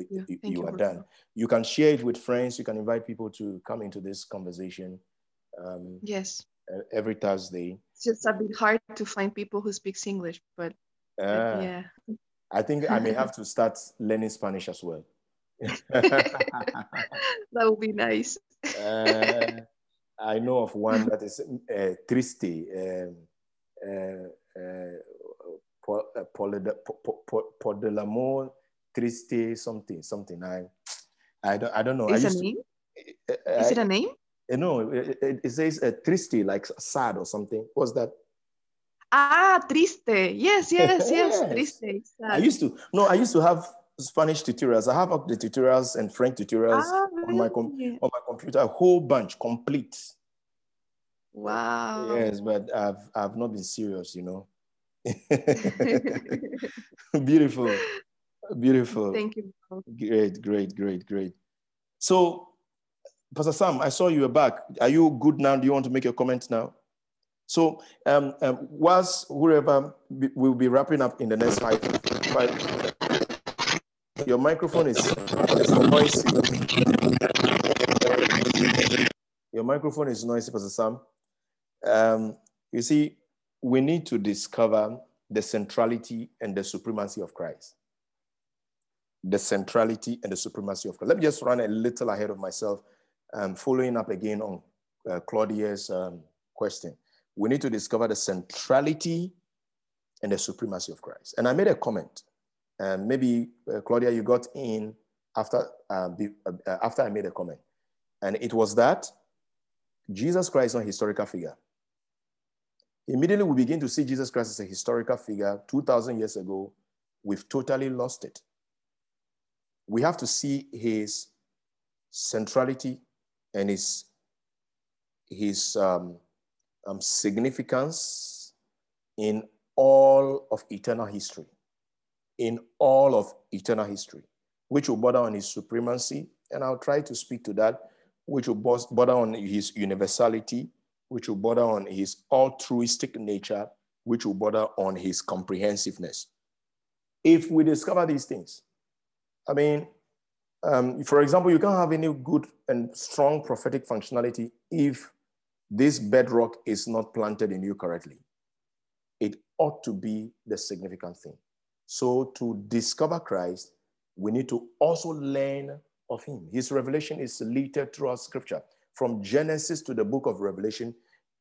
you, you, you are done. You can share it with friends. You can invite people to come into this conversation. Um, yes. Every Thursday. It's just a bit hard to find people who speaks English, but uh, yeah. I think I may have (laughs) to start learning Spanish as well. (laughs) that would be nice. uh, I know of one that is uh, triste. Um, uh, uh, por, de l'amor Triste something, something. I, I don't, I don't know. Is, a name? To, I, Is it a name? No, it, it, says uh, triste, like sad or something. What's that? Ah, triste. Yes, (laughs) yes, yes. yes. Triste. Sad. I used to, no, I used to have Spanish tutorials. I have the tutorials and French tutorials ah, really? on, my com- on my computer, a whole bunch, complete. Wow. Yes, but I've, I've not been serious, you know. (laughs) (laughs) Beautiful. Beautiful. Thank you. Great, great, great, great. So, Pastor Sam, I saw you were back. Are you good now? Do you want to make a comment now? So, um, um, whilst whoever will be wrapping up in the next five, five your microphone is, is noisy. Your microphone is noisy, Pastor Sam. Um, you see, we need to discover the centrality and the supremacy of Christ the centrality and the supremacy of Christ. Let me just run a little ahead of myself, um, following up again on uh, Claudia's um, question. We need to discover the centrality and the supremacy of Christ. And I made a comment. and maybe uh, Claudia, you got in after uh, be, uh, after I made a comment, and it was that Jesus Christ is not a historical figure. Immediately, we begin to see Jesus Christ as a historical figure 2,000 years ago. We've totally lost it we have to see his centrality and his, his um, um, significance in all of eternal history, in all of eternal history, which will border on his supremacy. And I'll try to speak to that, which will border on his universality, which will border on his altruistic nature, which will border on his comprehensiveness. If we discover these things, I mean, um, for example, you can't have any good and strong prophetic functionality if this bedrock is not planted in you correctly. It ought to be the significant thing. So, to discover Christ, we need to also learn of him. His revelation is littered throughout scripture. From Genesis to the book of Revelation,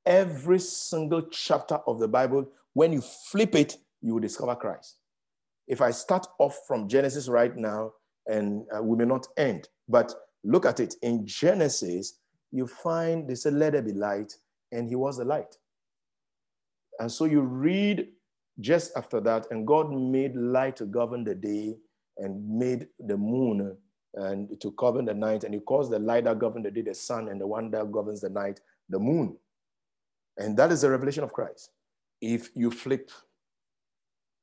every single chapter of the Bible, when you flip it, you will discover Christ. If I start off from Genesis right now, and uh, we may not end. But look at it in Genesis, you find they said, Let there be light, and he was the light. And so you read just after that, and God made light to govern the day and made the moon and to govern the night, and he calls the light that governs the day the sun, and the one that governs the night the moon. And that is the revelation of Christ. If you flip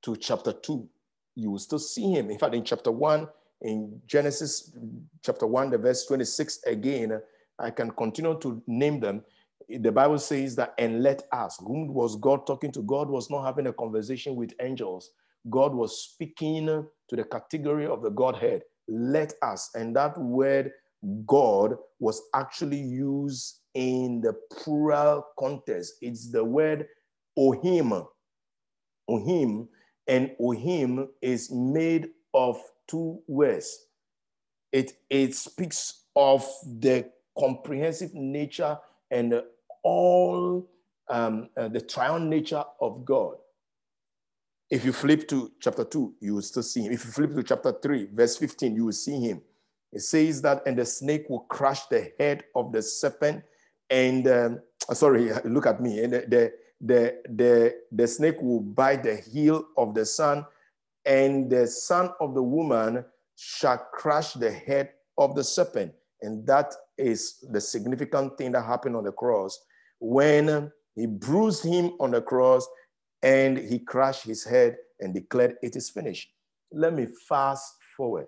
to chapter two, you will still see him. In fact, in chapter one, in Genesis chapter 1, the verse 26 again, I can continue to name them. The Bible says that, and let us, whom was God talking to? God was not having a conversation with angels. God was speaking to the category of the Godhead. Let us. And that word God was actually used in the plural context. It's the word Elohim. Elohim. And Elohim is made of two words. It, it speaks of the comprehensive nature and all um, uh, the triune nature of God. If you flip to chapter 2, you will still see him. If you flip to chapter 3, verse 15, you will see him. It says that, and the snake will crush the head of the serpent. And um, (tsk) sorry, (laughs) look at me. And the, the, the, the, the snake will bite the heel of the son, and the son of the woman shall crush the head of the serpent. And that is the significant thing that happened on the cross when he bruised him on the cross and he crushed his head and declared, It is finished. Let me fast forward.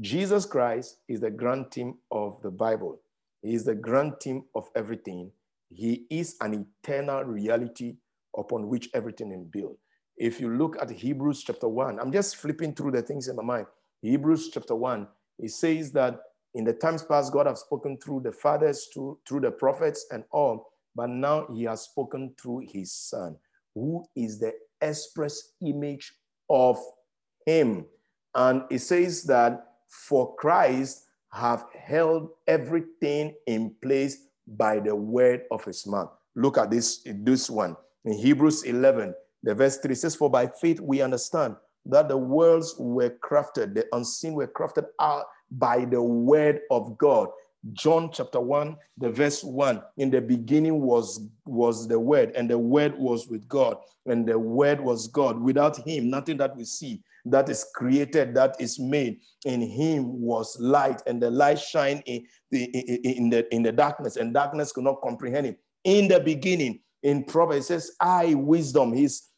Jesus Christ is the grand theme of the Bible. He is the grand theme of everything. He is an eternal reality upon which everything is built. If you look at Hebrews chapter 1, I'm just flipping through the things in my mind. Hebrews chapter 1, it says that in the times past, God has spoken through the fathers, through, through the prophets and all, but now he has spoken through his son, who is the express image of him. And it says that for Christ have held everything in place by the word of his mouth. Look at this, this one. In Hebrews 11, the verse 3 says, For by faith we understand that the worlds were crafted, the unseen were crafted out by the word of God. John chapter 1, the verse 1. In the beginning was, was the word, and the word was with God, and the word was God. Without him, nothing that we see that is created, that is made. In him was light, and the light shine in the, in the, in the darkness, and darkness could not comprehend it. In the beginning, in Proverbs, it says, I, wisdom, he's,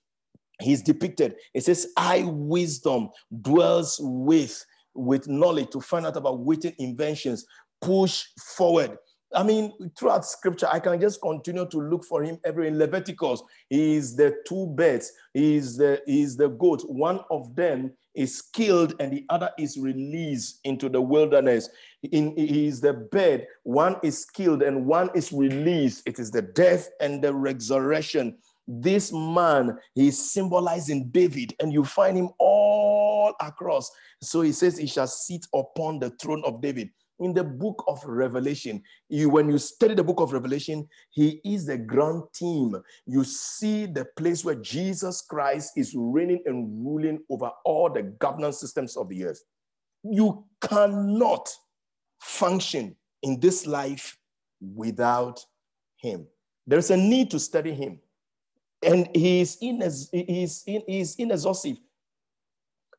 he's depicted. It says, I, wisdom, dwells with with knowledge to find out about witty inventions push forward. I mean, throughout scripture, I can just continue to look for him every in Leviticus. He is the two birds, he is the, he is the goat. One of them is killed and the other is released into the wilderness. In, he is the bird, one is killed and one is released. It is the death and the resurrection. This man, he is symbolizing David, and you find him all across. So he says, He shall sit upon the throne of David in the book of Revelation, you, when you study the book of Revelation, he is the grand team. You see the place where Jesus Christ is reigning and ruling over all the governance systems of the earth. You cannot function in this life without him. There's a need to study him. And he is, he is, he is inexhaustive.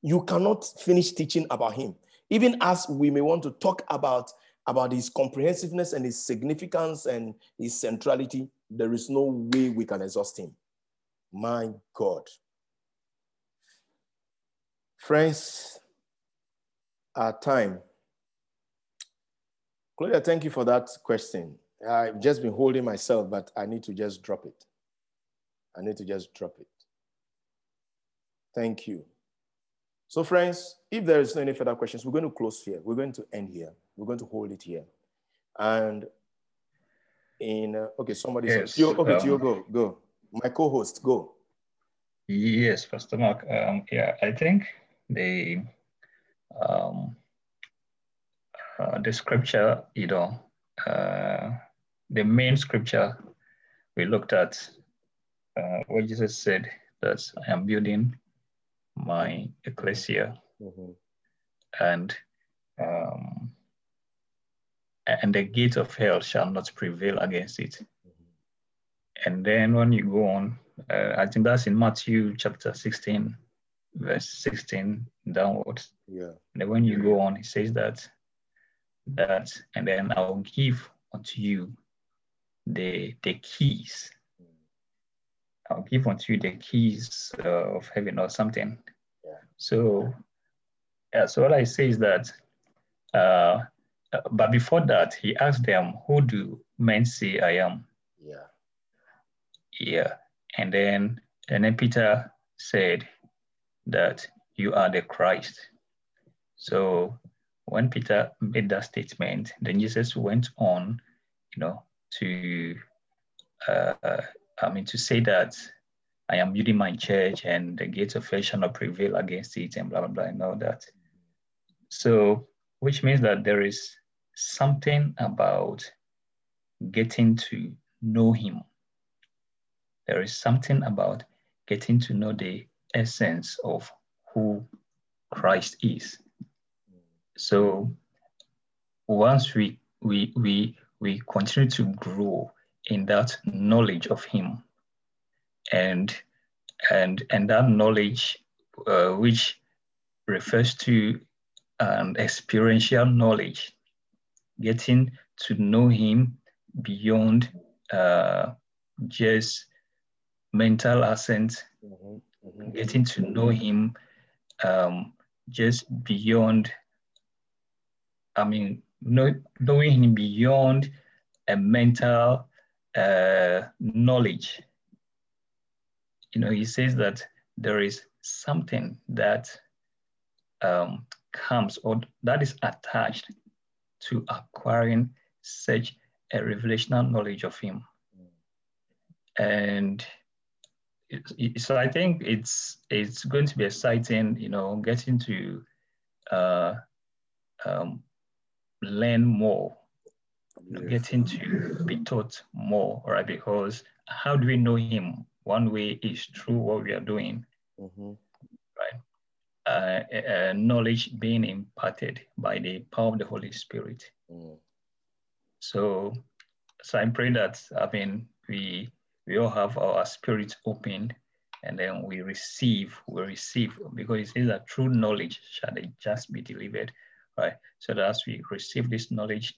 You cannot finish teaching about him. Even as we may want to talk about, about his comprehensiveness and his significance and his centrality, there is no way we can exhaust him. My God. Friends, our time. Claudia, thank you for that question. I've just been holding myself, but I need to just drop it. I need to just drop it. Thank you. So, friends, if there is no any further questions, we're going to close here. We're going to end here. We're going to hold it here. And in uh, okay, somebody yes, said, okay, um, Theo, go, go. My co-host, go. Yes, Pastor Mark. Um, yeah, I think the um, uh, the scripture, you know, uh, the main scripture we looked at, uh, what Jesus said that I am building my ecclesia mm-hmm. and um, and the gate of hell shall not prevail against it mm-hmm. and then when you go on uh, i think that's in matthew chapter 16 verse 16 downwards yeah and then when you go on it says that that and then i will give unto you the the keys give unto you the keys uh, of heaven or something. Yeah. So, yeah, so what I say is that, uh, but before that, he asked them, Who do men say I am? Yeah. Yeah. And then, and then Peter said that you are the Christ. So when Peter made that statement, then Jesus went on, you know, to uh, I mean, to say that I am building my church and the gates of hell shall not prevail against it and blah, blah, blah, and all that. So, which means that there is something about getting to know Him. There is something about getting to know the essence of who Christ is. So once we we we we continue to grow in that knowledge of Him, and and and that knowledge, uh, which refers to an experiential knowledge, getting to know Him beyond uh, just mental assent, mm-hmm. Mm-hmm. getting to know Him um, just beyond. I mean, know, knowing Him beyond a mental uh, knowledge. You know, He says that there is something that um, comes or that is attached to acquiring such a revelational knowledge of him. And so I think it's it's going to be exciting, you know, getting to uh, um, learn more, getting to be taught more, right? Because how do we know him? One way is through what we are doing, mm-hmm. right? Uh, uh, knowledge being imparted by the power of the Holy Spirit. Mm. So, so I'm praying that I mean we we all have our spirits opened, and then we receive, we receive because it says that true knowledge shall it just be delivered, right? So that as we receive this knowledge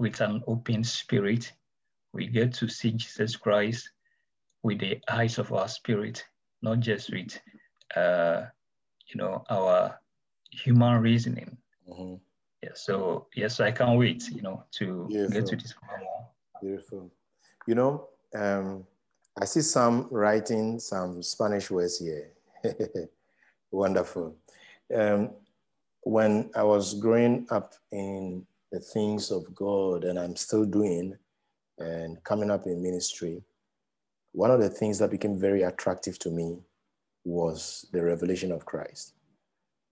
with an open spirit, we get to see Jesus Christ with the eyes of our spirit, not just with, uh, you know, our human reasoning. Mm-hmm yeah, so yes, I can't wait, you know, to Beautiful. get to this more. Beautiful. You know, um, I see some writing some Spanish words here. (laughs) Wonderful. Um, when I was growing up in the things of God, and I'm still doing, and coming up in ministry, one of the things that became very attractive to me was the revelation of Christ.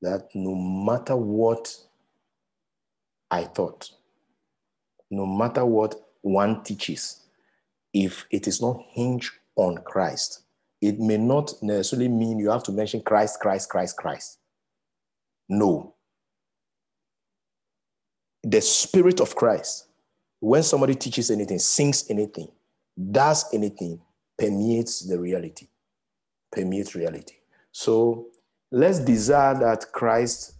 That no matter what I thought, no matter what one teaches, if it is not hinged on Christ, it may not necessarily mean you have to mention Christ, Christ, Christ, Christ. No. The Spirit of Christ, when somebody teaches anything, sings anything, does anything, permeates the reality, permeates reality. So let's desire that Christ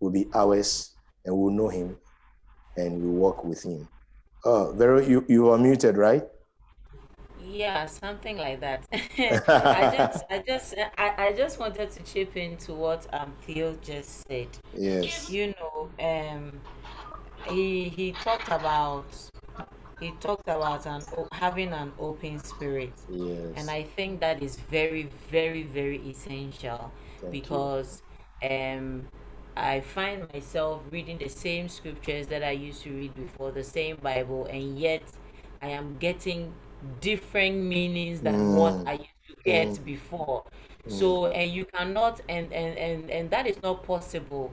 will be ours and we'll know him and we'll walk with him. Oh, Vero, you, you are muted, right? Yeah, something like that. (laughs) (laughs) I just, I just, I, I just wanted to chip into what um Theo just said. Yes. You know, um, he he talked about he talked about an having an open spirit. Yes. And I think that is very, very, very essential Thank because you. um I find myself reading the same scriptures that I used to read before, the same Bible, and yet I am getting different meanings than mm. what I used to get mm. before. Mm. So, and you cannot, and, and, and, and that is not possible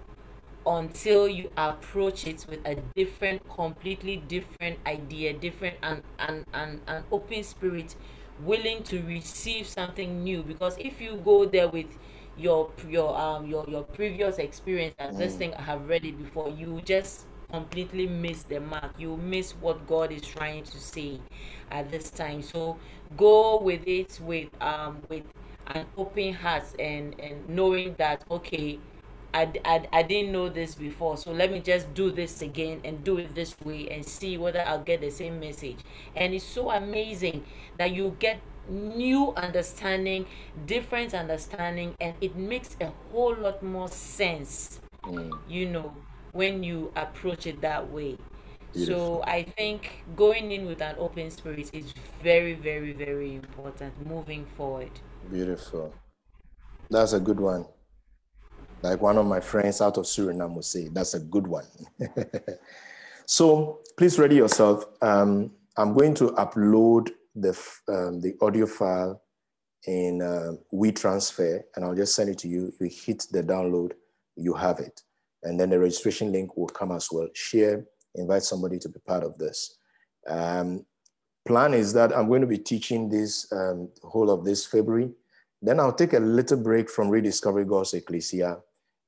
until you approach it with a different, completely different idea, different and, and, and, and open spirit, willing to receive something new. Because if you go there with your your um your your previous experience and this mm. thing I have read it before, you just completely miss the mark. You miss what God is trying to say at this time. So go with it with um with an open heart and and knowing that okay I, I, I didn't know this before so let me just do this again and do it this way and see whether i'll get the same message and it's so amazing that you get new understanding, different understanding, and it makes a whole lot more sense, mm. you know, when you approach it that way. Beautiful. So I think going in with an open spirit is very, very, very important moving forward. Beautiful. That's a good one. Like one of my friends out of Suriname would say, that's a good one. (laughs) so please ready yourself. Um, I'm going to upload the, um, the audio file in uh, WeTransfer, and I'll just send it to you. You hit the download, you have it. And then the registration link will come as well. Share invite somebody to be part of this. Um, plan is that I'm going to be teaching this um, whole of this February. Then I'll take a little break from Rediscovery God's Ecclesia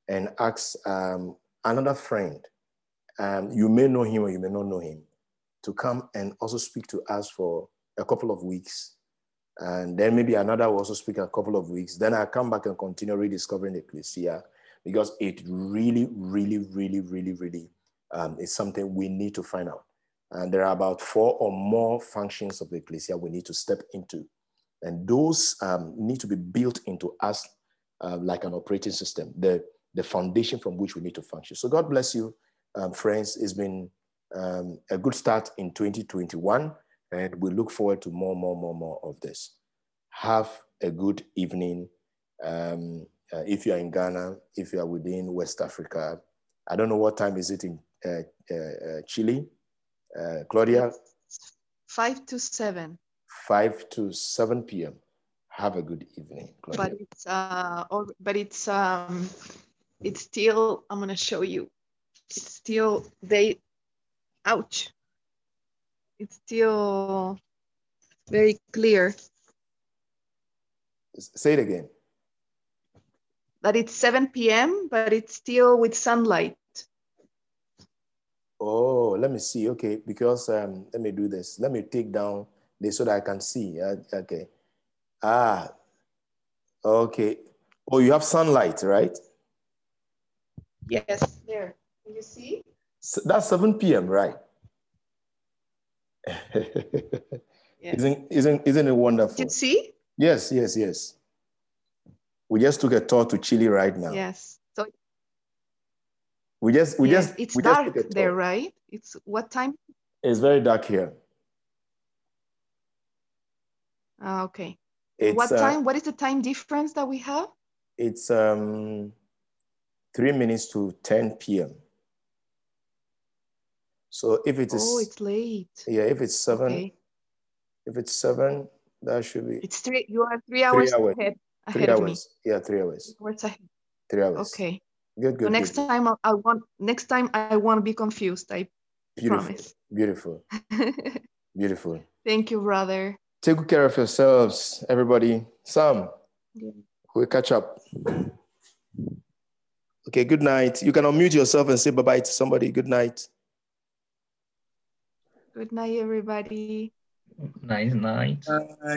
and ask um, another friend. Um, you may know him or you may not know him to come and also speak to us for a couple of weeks. And then maybe another will also speak a couple of weeks. Then I come back and continue rediscovering the ecclesia because it really, really, really, really, really um, is something we need to find out. And there are about four or more functions of the ecclesia we need to step into. And those um, need to be built into us uh, like an operating system, the, the foundation from which we need to function. So God bless you, um, friends. It's been um, a good start in 2021, and we look forward to more, more, more, more of this. Have a good evening. Um, uh, if you are in Ghana, if you are within West Africa, I don't know what time is it in uh, uh, uh Chile, uh, Claudia? Five to seven. Five to seven p.m. Have a good evening, Claudia. But it's uh, but it's um, it's still. I'm gonna show you. It's still they ouch. It's still very clear. Say it again. That it's 7 p.m., but it's still with sunlight. Oh, let me see. Okay, because um, let me do this. Let me take down this so that I can see. Uh, okay. Ah, okay. Oh, you have sunlight, right? Yes, there. Can you see? That's 7 p.m., right? (laughs) yeah. Isn't, isn't, isn't it wonderful? Did you see? Yes, yes, yes. We just took a tour to Chile right now. Yes. So we just we yes, just it's we dark just there, right? It's what time? It's very dark here. Uh, okay. It's, what uh, time? Uh, what is the time difference that we have? It's um three minutes to 10 p.m. So if it is, oh, it's late. Yeah, if it's seven, okay. if it's seven, that should be. It's three. You are three hours, three hours ahead. Three ahead hours. Yeah, three hours. Three hours ahead. Three hours. Okay. Good. Good. So next good. time I, I want. Next time I want to be confused. I Beautiful. promise. Beautiful. (laughs) Beautiful. Thank you, brother. Take good care of yourselves, everybody. Sam, yeah. we'll catch up. Okay, good night. You can unmute yourself and say bye bye to somebody. Good night. Good night, everybody. Nice night.